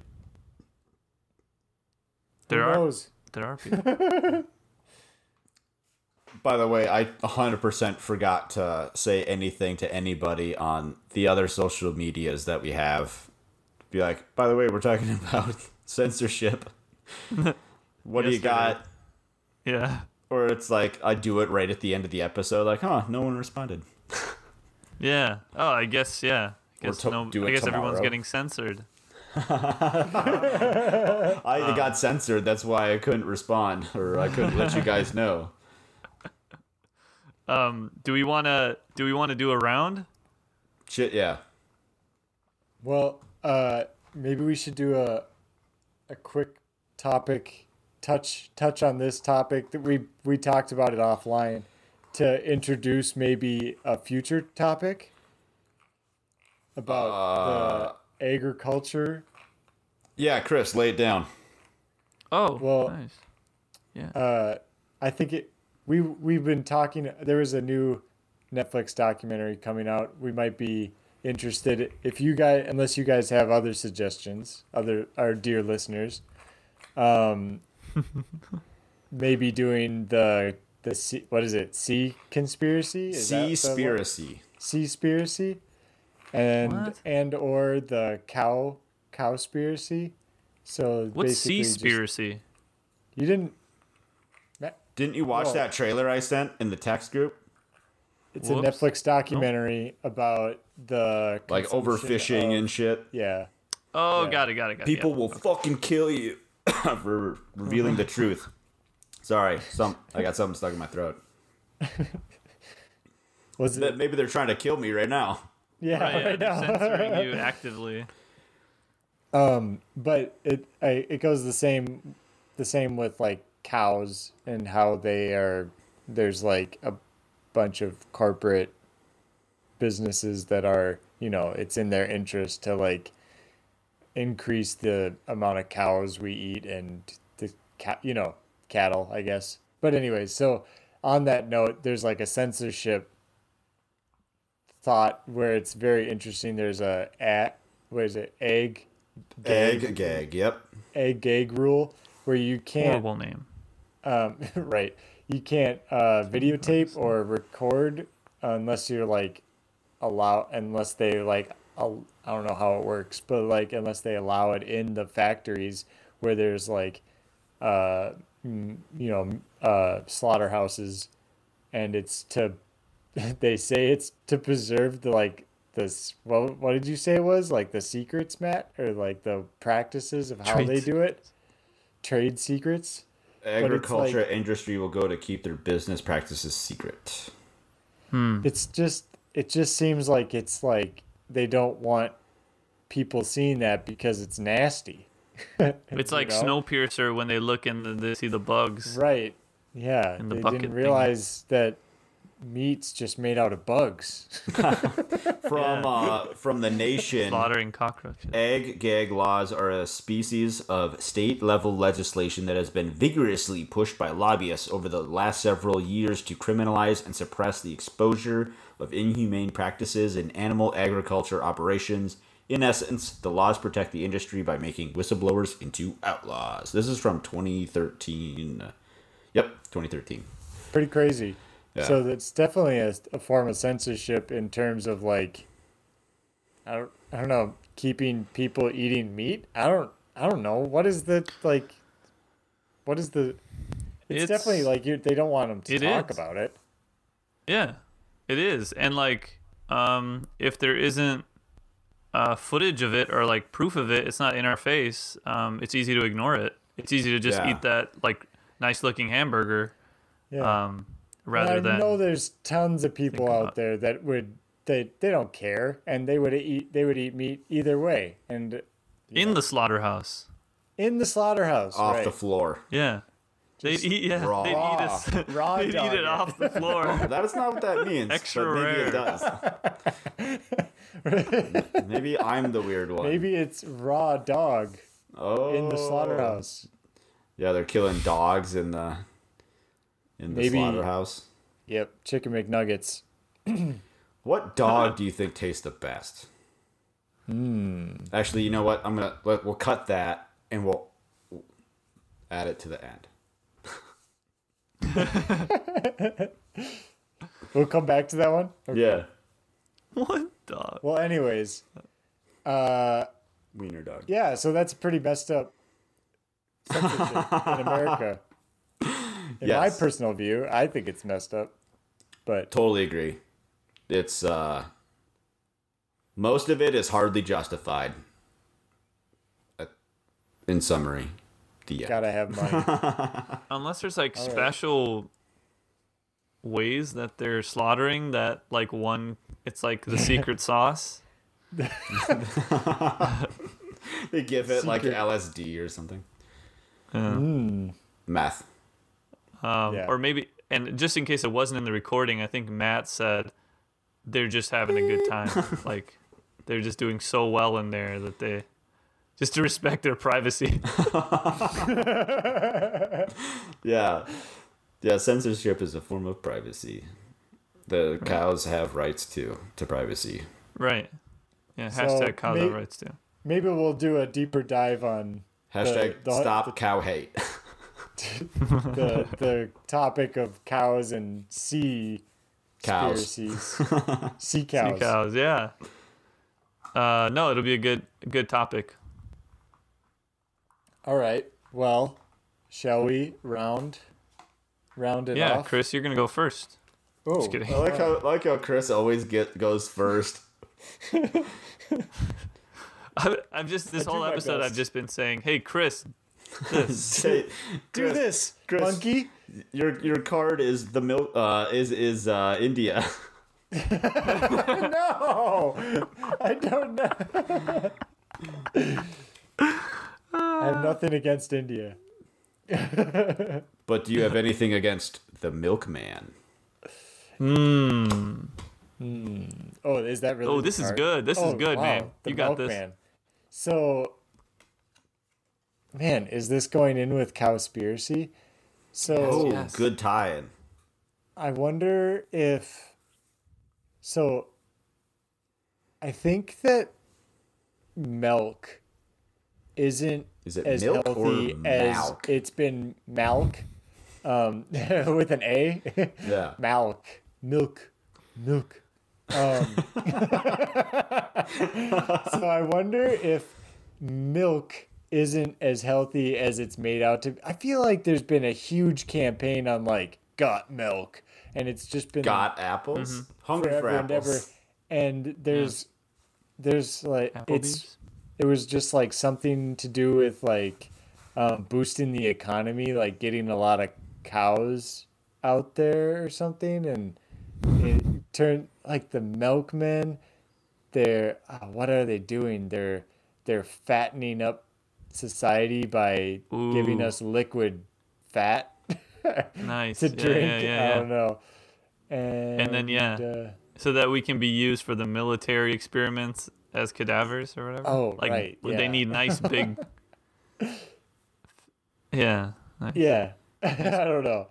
there Who are knows? there are people. By the way, I 100% forgot to say anything to anybody on the other social medias that we have. Be like, by the way, we're talking about censorship. what do you got? Yeah. Or it's like I do it right at the end of the episode, like, huh, no one responded. Yeah. Oh, I guess yeah. I guess to- no do I guess everyone's getting censored. I got censored, that's why I couldn't respond, or I couldn't let you guys know. Um, do we want to do we want to do a round? Shit, yeah. Well, uh, maybe we should do a a quick topic touch touch on this topic that we we talked about it offline to introduce maybe a future topic about Uh. the agriculture. Yeah, Chris, lay it down. Oh, Well, nice. Yeah. Uh, I think it. We we've been talking. There was a new Netflix documentary coming out. We might be interested if you guys, unless you guys have other suggestions, other our dear listeners, um, maybe doing the the sea, what is it? Sea conspiracy? Sea that Sea one? Seaspiracy. Seaspiracy, and What? and or the cow cowspiracy. So What's basically just- Seaspiracy? You didn't. Didn't you watch Whoa. that trailer I sent in the text group? It's Whoops. a Netflix documentary about the Like overfishing of- and shit. yeah. Oh, Yeah. got it, got it, got it. People yeah. will fucking kill you for revealing the truth. Sorry, some I got something stuck in my throat. Was That it? maybe they're trying to kill me right now. Yeah, Right, yeah, right they're now. censoring you actively. Um, but it I, it goes the same the same with like cows and how they are. There's like a bunch of corporate businesses that are you know it's in their interest to like increase the amount of cows we eat and the cat you know cattle I guess. But anyways, so on that note, there's like a censorship thought where it's very interesting. There's a at what is it egg Ag-gag. Yep. ag-gag rule where you can't Horrible name. um, right you can't uh, videotape or record unless you're like allow unless they like al- I don't know how it works but like unless they allow it in the factories where there's like uh you know uh slaughterhouses and it's to they say it's to preserve the like this what, what did you say it was? Like the secrets matt? Or like the practices of how Trade they do it? Trade secrets? Agriculture like- industry will go to keep their business practices secret. it's just it just seems like it's like they don't want people seeing that because it's nasty It's You like know? Snowpiercer when they look and they see the bugs. right yeah In the they didn't thing. realize that meat's just made out of bugs From uh, from the nation. Slaughtering cockroaches. Ag-gag laws are a species of state level legislation that has been vigorously pushed by lobbyists over the last several years to criminalize and suppress the exposure of inhumane practices in animal agriculture operations. In essence, the laws protect the industry by making whistleblowers into outlaws. This is from 2013. Yep, 2013. pretty crazy Yeah. so that's definitely a, a form of censorship in terms of like I don't, I don't know keeping people eating meat i don't i don't know what is the like What is the? It's, It's- definitely like you. They don't want them to talk is. about it. Yeah, it is. And like, um, if there isn't uh, footage of it or like proof of it, it's not in our face. Um, it's easy to ignore it. It's easy to just Yeah. eat that like nice looking hamburger, Yeah. um, And rather I than know there's tons of people out about- there that would they they don't care and they would eat they would eat meat either way and in the slaughterhouse. in the slaughterhouse Off right. the floor. Yeah. They'd eat, yeah, raw. they'd eat it. Raw they'd eat it it. off the floor. That is not what that means. Extra but maybe rare. it does. maybe I'm the weird one. Maybe it's raw dog oh, in the slaughterhouse. Yeah, they're killing dogs in the in the Maybe- slaughterhouse. Yep, chicken McNuggets. What dog do you think tastes the best? Hmm. Actually, you know what? I'm gonna let, we'll cut that and we'll add it to the end. We'll come back to that one. Okay. Yeah, what dog? Well, anyways, uh, wiener dog. yeah. So that's pretty messed up censorship in America. In my personal view, I think it's messed up. But Totally agree. It's uh, most of it is hardly justified. Uh, In summary, the end. gotta have money. Unless there's like right. special ways that they're slaughtering that like one it's like the secret sauce. They give it like LSD or something. Mm. Meth. Um, Yeah. or maybe and just in case it wasn't in the recording, I think Matt said they're just having a good time. like they're just doing so well in there that they just to respect their privacy. Yeah. Yeah, censorship is a form of privacy. The cows have rights to to privacy. right. Yeah, So, hashtag cows have may- rights too. Maybe we'll do a deeper dive on Hashtag the- stop the- cow hate. the the topic of cows and sea Cows. sea cows. Sea cows, yeah. Uh, no, it'll be a good good topic. All right. Well, shall we round round it Yeah, off? Chris, you're gonna go first. Oh, Just kidding. I like how like how Chris always get goes first. I, I've just this do whole episode best. I've just been saying, "Hey, Chris, this." Say, do Chris, this, Chris. monkey. Your your card is the milk uh is is uh India. No, I don't know. I have nothing against India. But do you have anything against the milkman? Hmm. Oh, is that really? Oh, this is good. This is Oh, good, wow, man. the You got this. milkman. So, man, is this going in with cowspiracy? So Oh, Yes. good tie-in. I wonder if. So, I think that milk isn't Is it as milk or healthy as milk? it's been milk, um, with an A. Yeah. milk, milk, milk. Um, so I wonder if milk isn't as healthy as it's made out to. I feel like there's been a huge campaign on like got milk, and it's just been Got apples? Hungry for forever and apples. ever. And there's there's like it's Applebee's? It was just like something to do with like um, boosting the economy, like getting a lot of cows out there or something, and it turned like the milkmen. They're uh, what are they doing? They're they're fattening up society by giving us liquid fat Nice. to Yeah, drink. yeah, yeah, I don't know. And, then, yeah. uh, So that we can be used for the military experiments as cadavers or whatever. Oh, like, right, They yeah. need nice big. yeah. nice. Yeah, I don't know.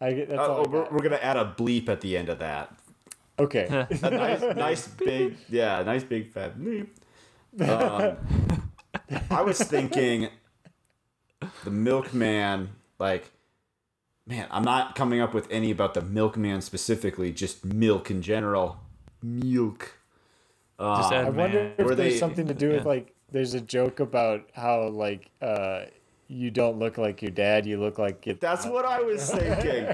I get that's Uh, all. oh, we're, got. we're gonna add a bleep at the end of that. Okay. A nice, nice big, yeah, nice big fat bleep. Um, I was thinking, the milkman, like, man, I'm not coming up with any about the milkman specifically, just milk in general. Milk. Just add I wonder man. if Were there's they- something to do with yeah. like there's a joke about how like uh you don't look like your dad. You look like it. That's what I was thinking.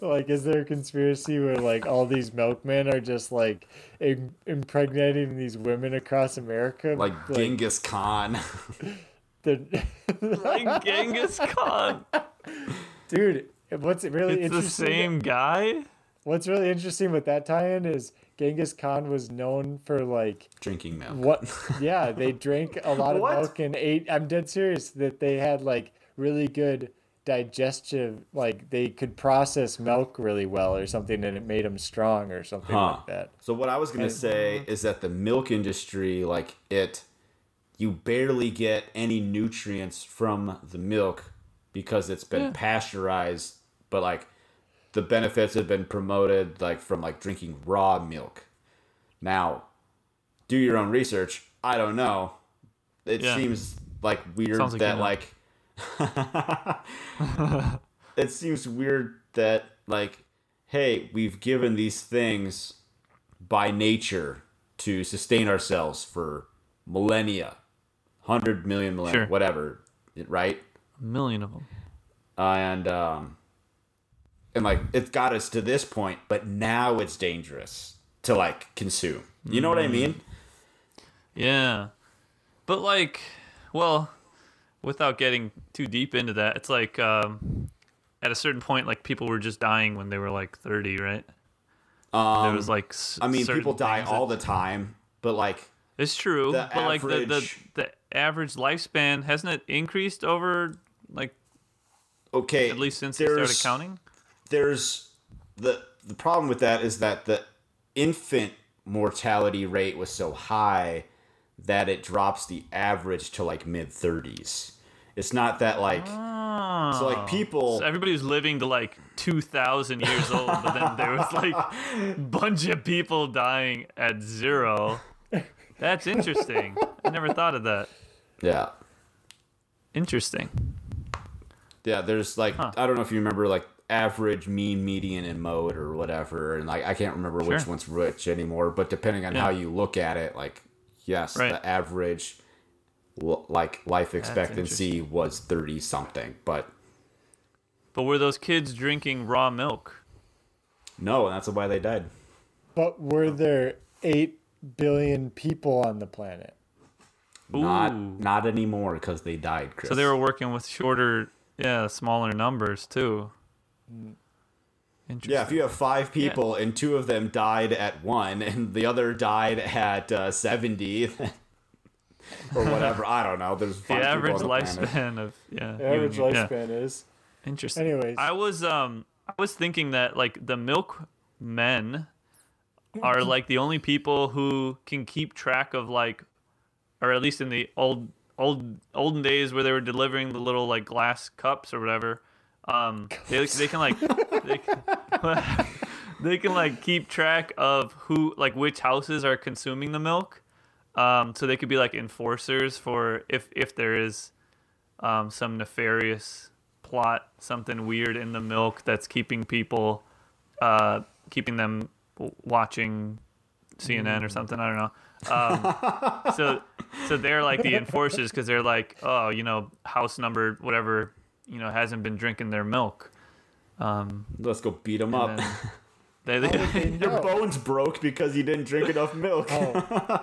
like, is there a conspiracy where like all these milkmen are just like im- impregnating these women across America? Like Genghis Khan. they're- Like Genghis Khan. dude, what's really It's the interesting? same guy. What's really interesting with that tie-in is Genghis Khan was known for like Drinking milk. what? Yeah, they drank a lot of What? milk and ate. I'm dead serious that they had like really good digestive, like they could process milk really well or something, and it made them strong or something Huh. like that. So what I was gonna And- say mhm. is that the milk industry, like it, you barely get any nutrients from the milk because it's been pasteurized, but like the benefits have been promoted like from like drinking raw milk. Now, do your own research. I don't know. It Yeah. seems like weird like that like it seems weird that like hey we've given these things by nature to sustain ourselves for millennia 100 million millennia Sure. whatever right A million of them. and um and like it got us to this point but now it's dangerous to like consume you know what i mean Yeah. But like, well, without getting too deep into that, it's like um, at a certain point, like people were just dying when they were like 30, right? um There was like, s- i mean people die all that- the time but like It's true, but like the, the average- the average lifespan hasn't it increased over like okay at least since they started counting? There's the the problem with that is that the infant mortality rate was so high that it drops the average to like mid 30s. It's not that like so like oh. people So everybody was living to like 2,000 years old, but then there was like a bunch of people dying at zero. That's interesting. I never thought of that. yeah. Interesting. Yeah, there's like I don't know if you remember like average, mean, median, and mode or whatever, and like I can't remember which one's which anymore. But depending on Yeah. how you look at it, like yes, Right. the average like life expectancy was thirty something, but But were those kids drinking raw milk? no, and that's why they died. But were there eight billion people on the planet? Not not anymore because they died, Chris. So they were working with shorter, yeah, smaller numbers too. Interesting. yeah, if you have five people and two of them died at one and the other died at uh, seventy, or whatever, I don't know. There's the five people average on the planet. lifespan of yeah, The average and you- yeah. lifespan is. Interesting. Anyways. I was um I was thinking that like the milk men are like the only people who can keep track of like or at least in the old old olden days where they were delivering the little like glass cups or whatever um they, they can like they can, they can like keep track of who like which houses are consuming the milk um so they could be like enforcers for if if there is um, some nefarious plot, something weird in the milk that's keeping people, uh, keeping them watching CNN or something. I don't know. Um, so, so they're like the enforcers because they're like, oh, you know, house number whatever, you know, hasn't been drinking their milk. Um, Let's go beat them up. they, they, Your bones broke because you didn't drink enough milk. Oh,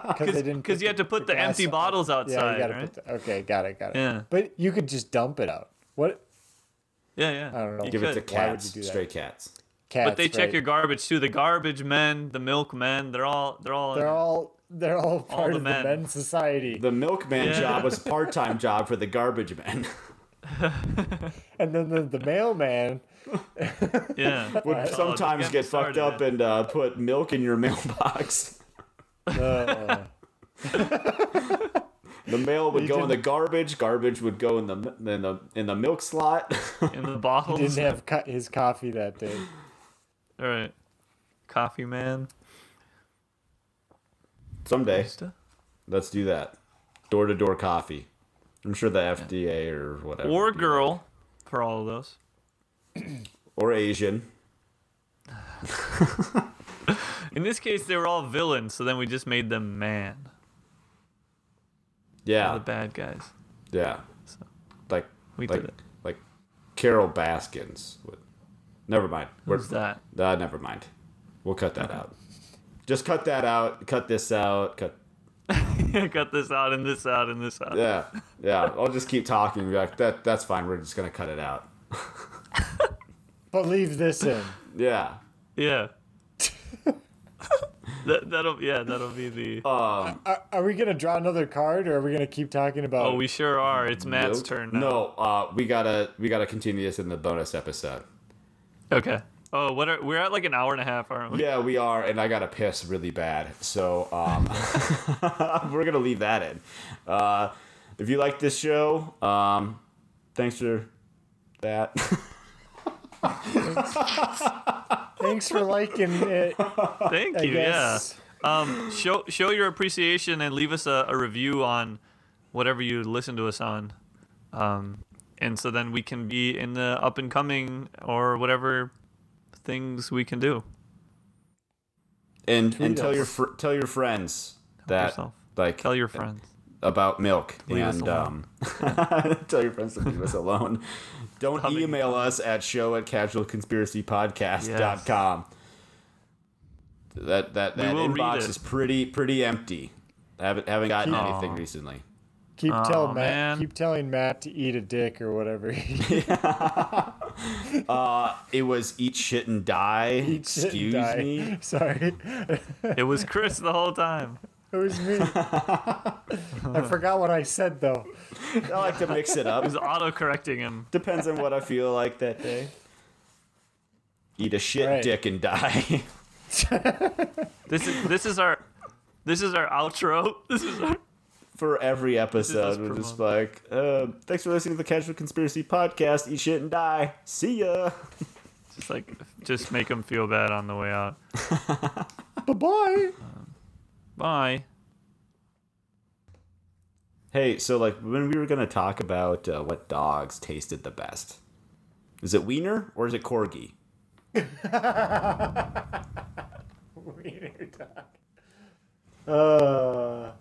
because they didn't. because you had to put the, glass empty on- bottles Yeah, outside, you gotta right? put the, okay, got it, got it. Yeah. But you could just dump it out. What yeah, yeah. I don't know. You Give it to could. Why would cats, you do that? stray cats. cats? But they check your garbage too. The garbage men, the milk men, they're all they're all. They're all they're all part the of men. the men's society. The milkman Yeah. job was a part-time job for the garbage man. and then the, the mailman. yeah. Would Oh, sometimes don't get fucked up and uh, put milk in your mailbox. Uh, The mail would You go in the garbage. Garbage would go in the in the in the milk slot. in the bottles. didn't have co- his coffee that day. All right. Coffee man. Someday, let's do that. Door to door coffee. I'm sure the FDA or whatever. Or girl for all of those. Or Asian. In this case, they were all villains, so then we just made them man. Yeah. The bad guys. Yeah. So like We like did it. like Carol Baskins. Never mind. We're- that? Uh, never mind. We'll cut that out. Just cut that out. Cut this out. Cut. Cut this out and this out and this out. Yeah, yeah. I'll just keep talking. Be like that. That's fine. We're just gonna cut it out. But leave this in. Yeah. Yeah. that, that'll yeah, that'll be the. Um. Are, are we gonna draw another card, or are we gonna keep talking about? Oh, we sure are. It's Matt's nope. turn now. No. Uh. We gotta. We gotta continue this in the bonus episode. Okay. Oh, what are we're at like an hour and a half, aren't we? Yeah, we are, and I gotta piss really bad. So um, we're gonna leave that in. Uh, if you like this show, um, thanks for that. Thanks for liking it. Thank I you. Yeah. Um, show show your appreciation and leave us a, a review on whatever you listen to us on. Um, and so then we can be in the up and coming or whatever things we can do. and and Tweet tell your fr- tell your friends that yourself. like Tell your friends. about milk Leave and um, tell your friends to leave us alone. Don't Coming- email us at show at casualconspiracypodcast.com. That that that inbox is pretty pretty empty. Haven't haven't gotten Aw. anything recently. Keep Aw, telling Matt. man. Keep telling Matt to eat a dick or whatever. Uh, it was eat shit and die. Eat shit and Excuse die. me. Sorry, It was Chris the whole time. it was me. I forgot what I said though. I like to mix it up. It was auto correcting him. Depends on what I feel like that day. Eat a shit Right. dick and die. This is this is our this is our outro. This is our For every episode, we're just like, uh, thanks for listening to the Casual Conspiracy Podcast. Eat shit and die. See ya. just like just make them feel bad on the way out. Bye bye. Bye. Hey, so like when we were gonna talk about uh, what dogs tasted the best, is it Wiener or is it Corgi? Wiener dog. Uh,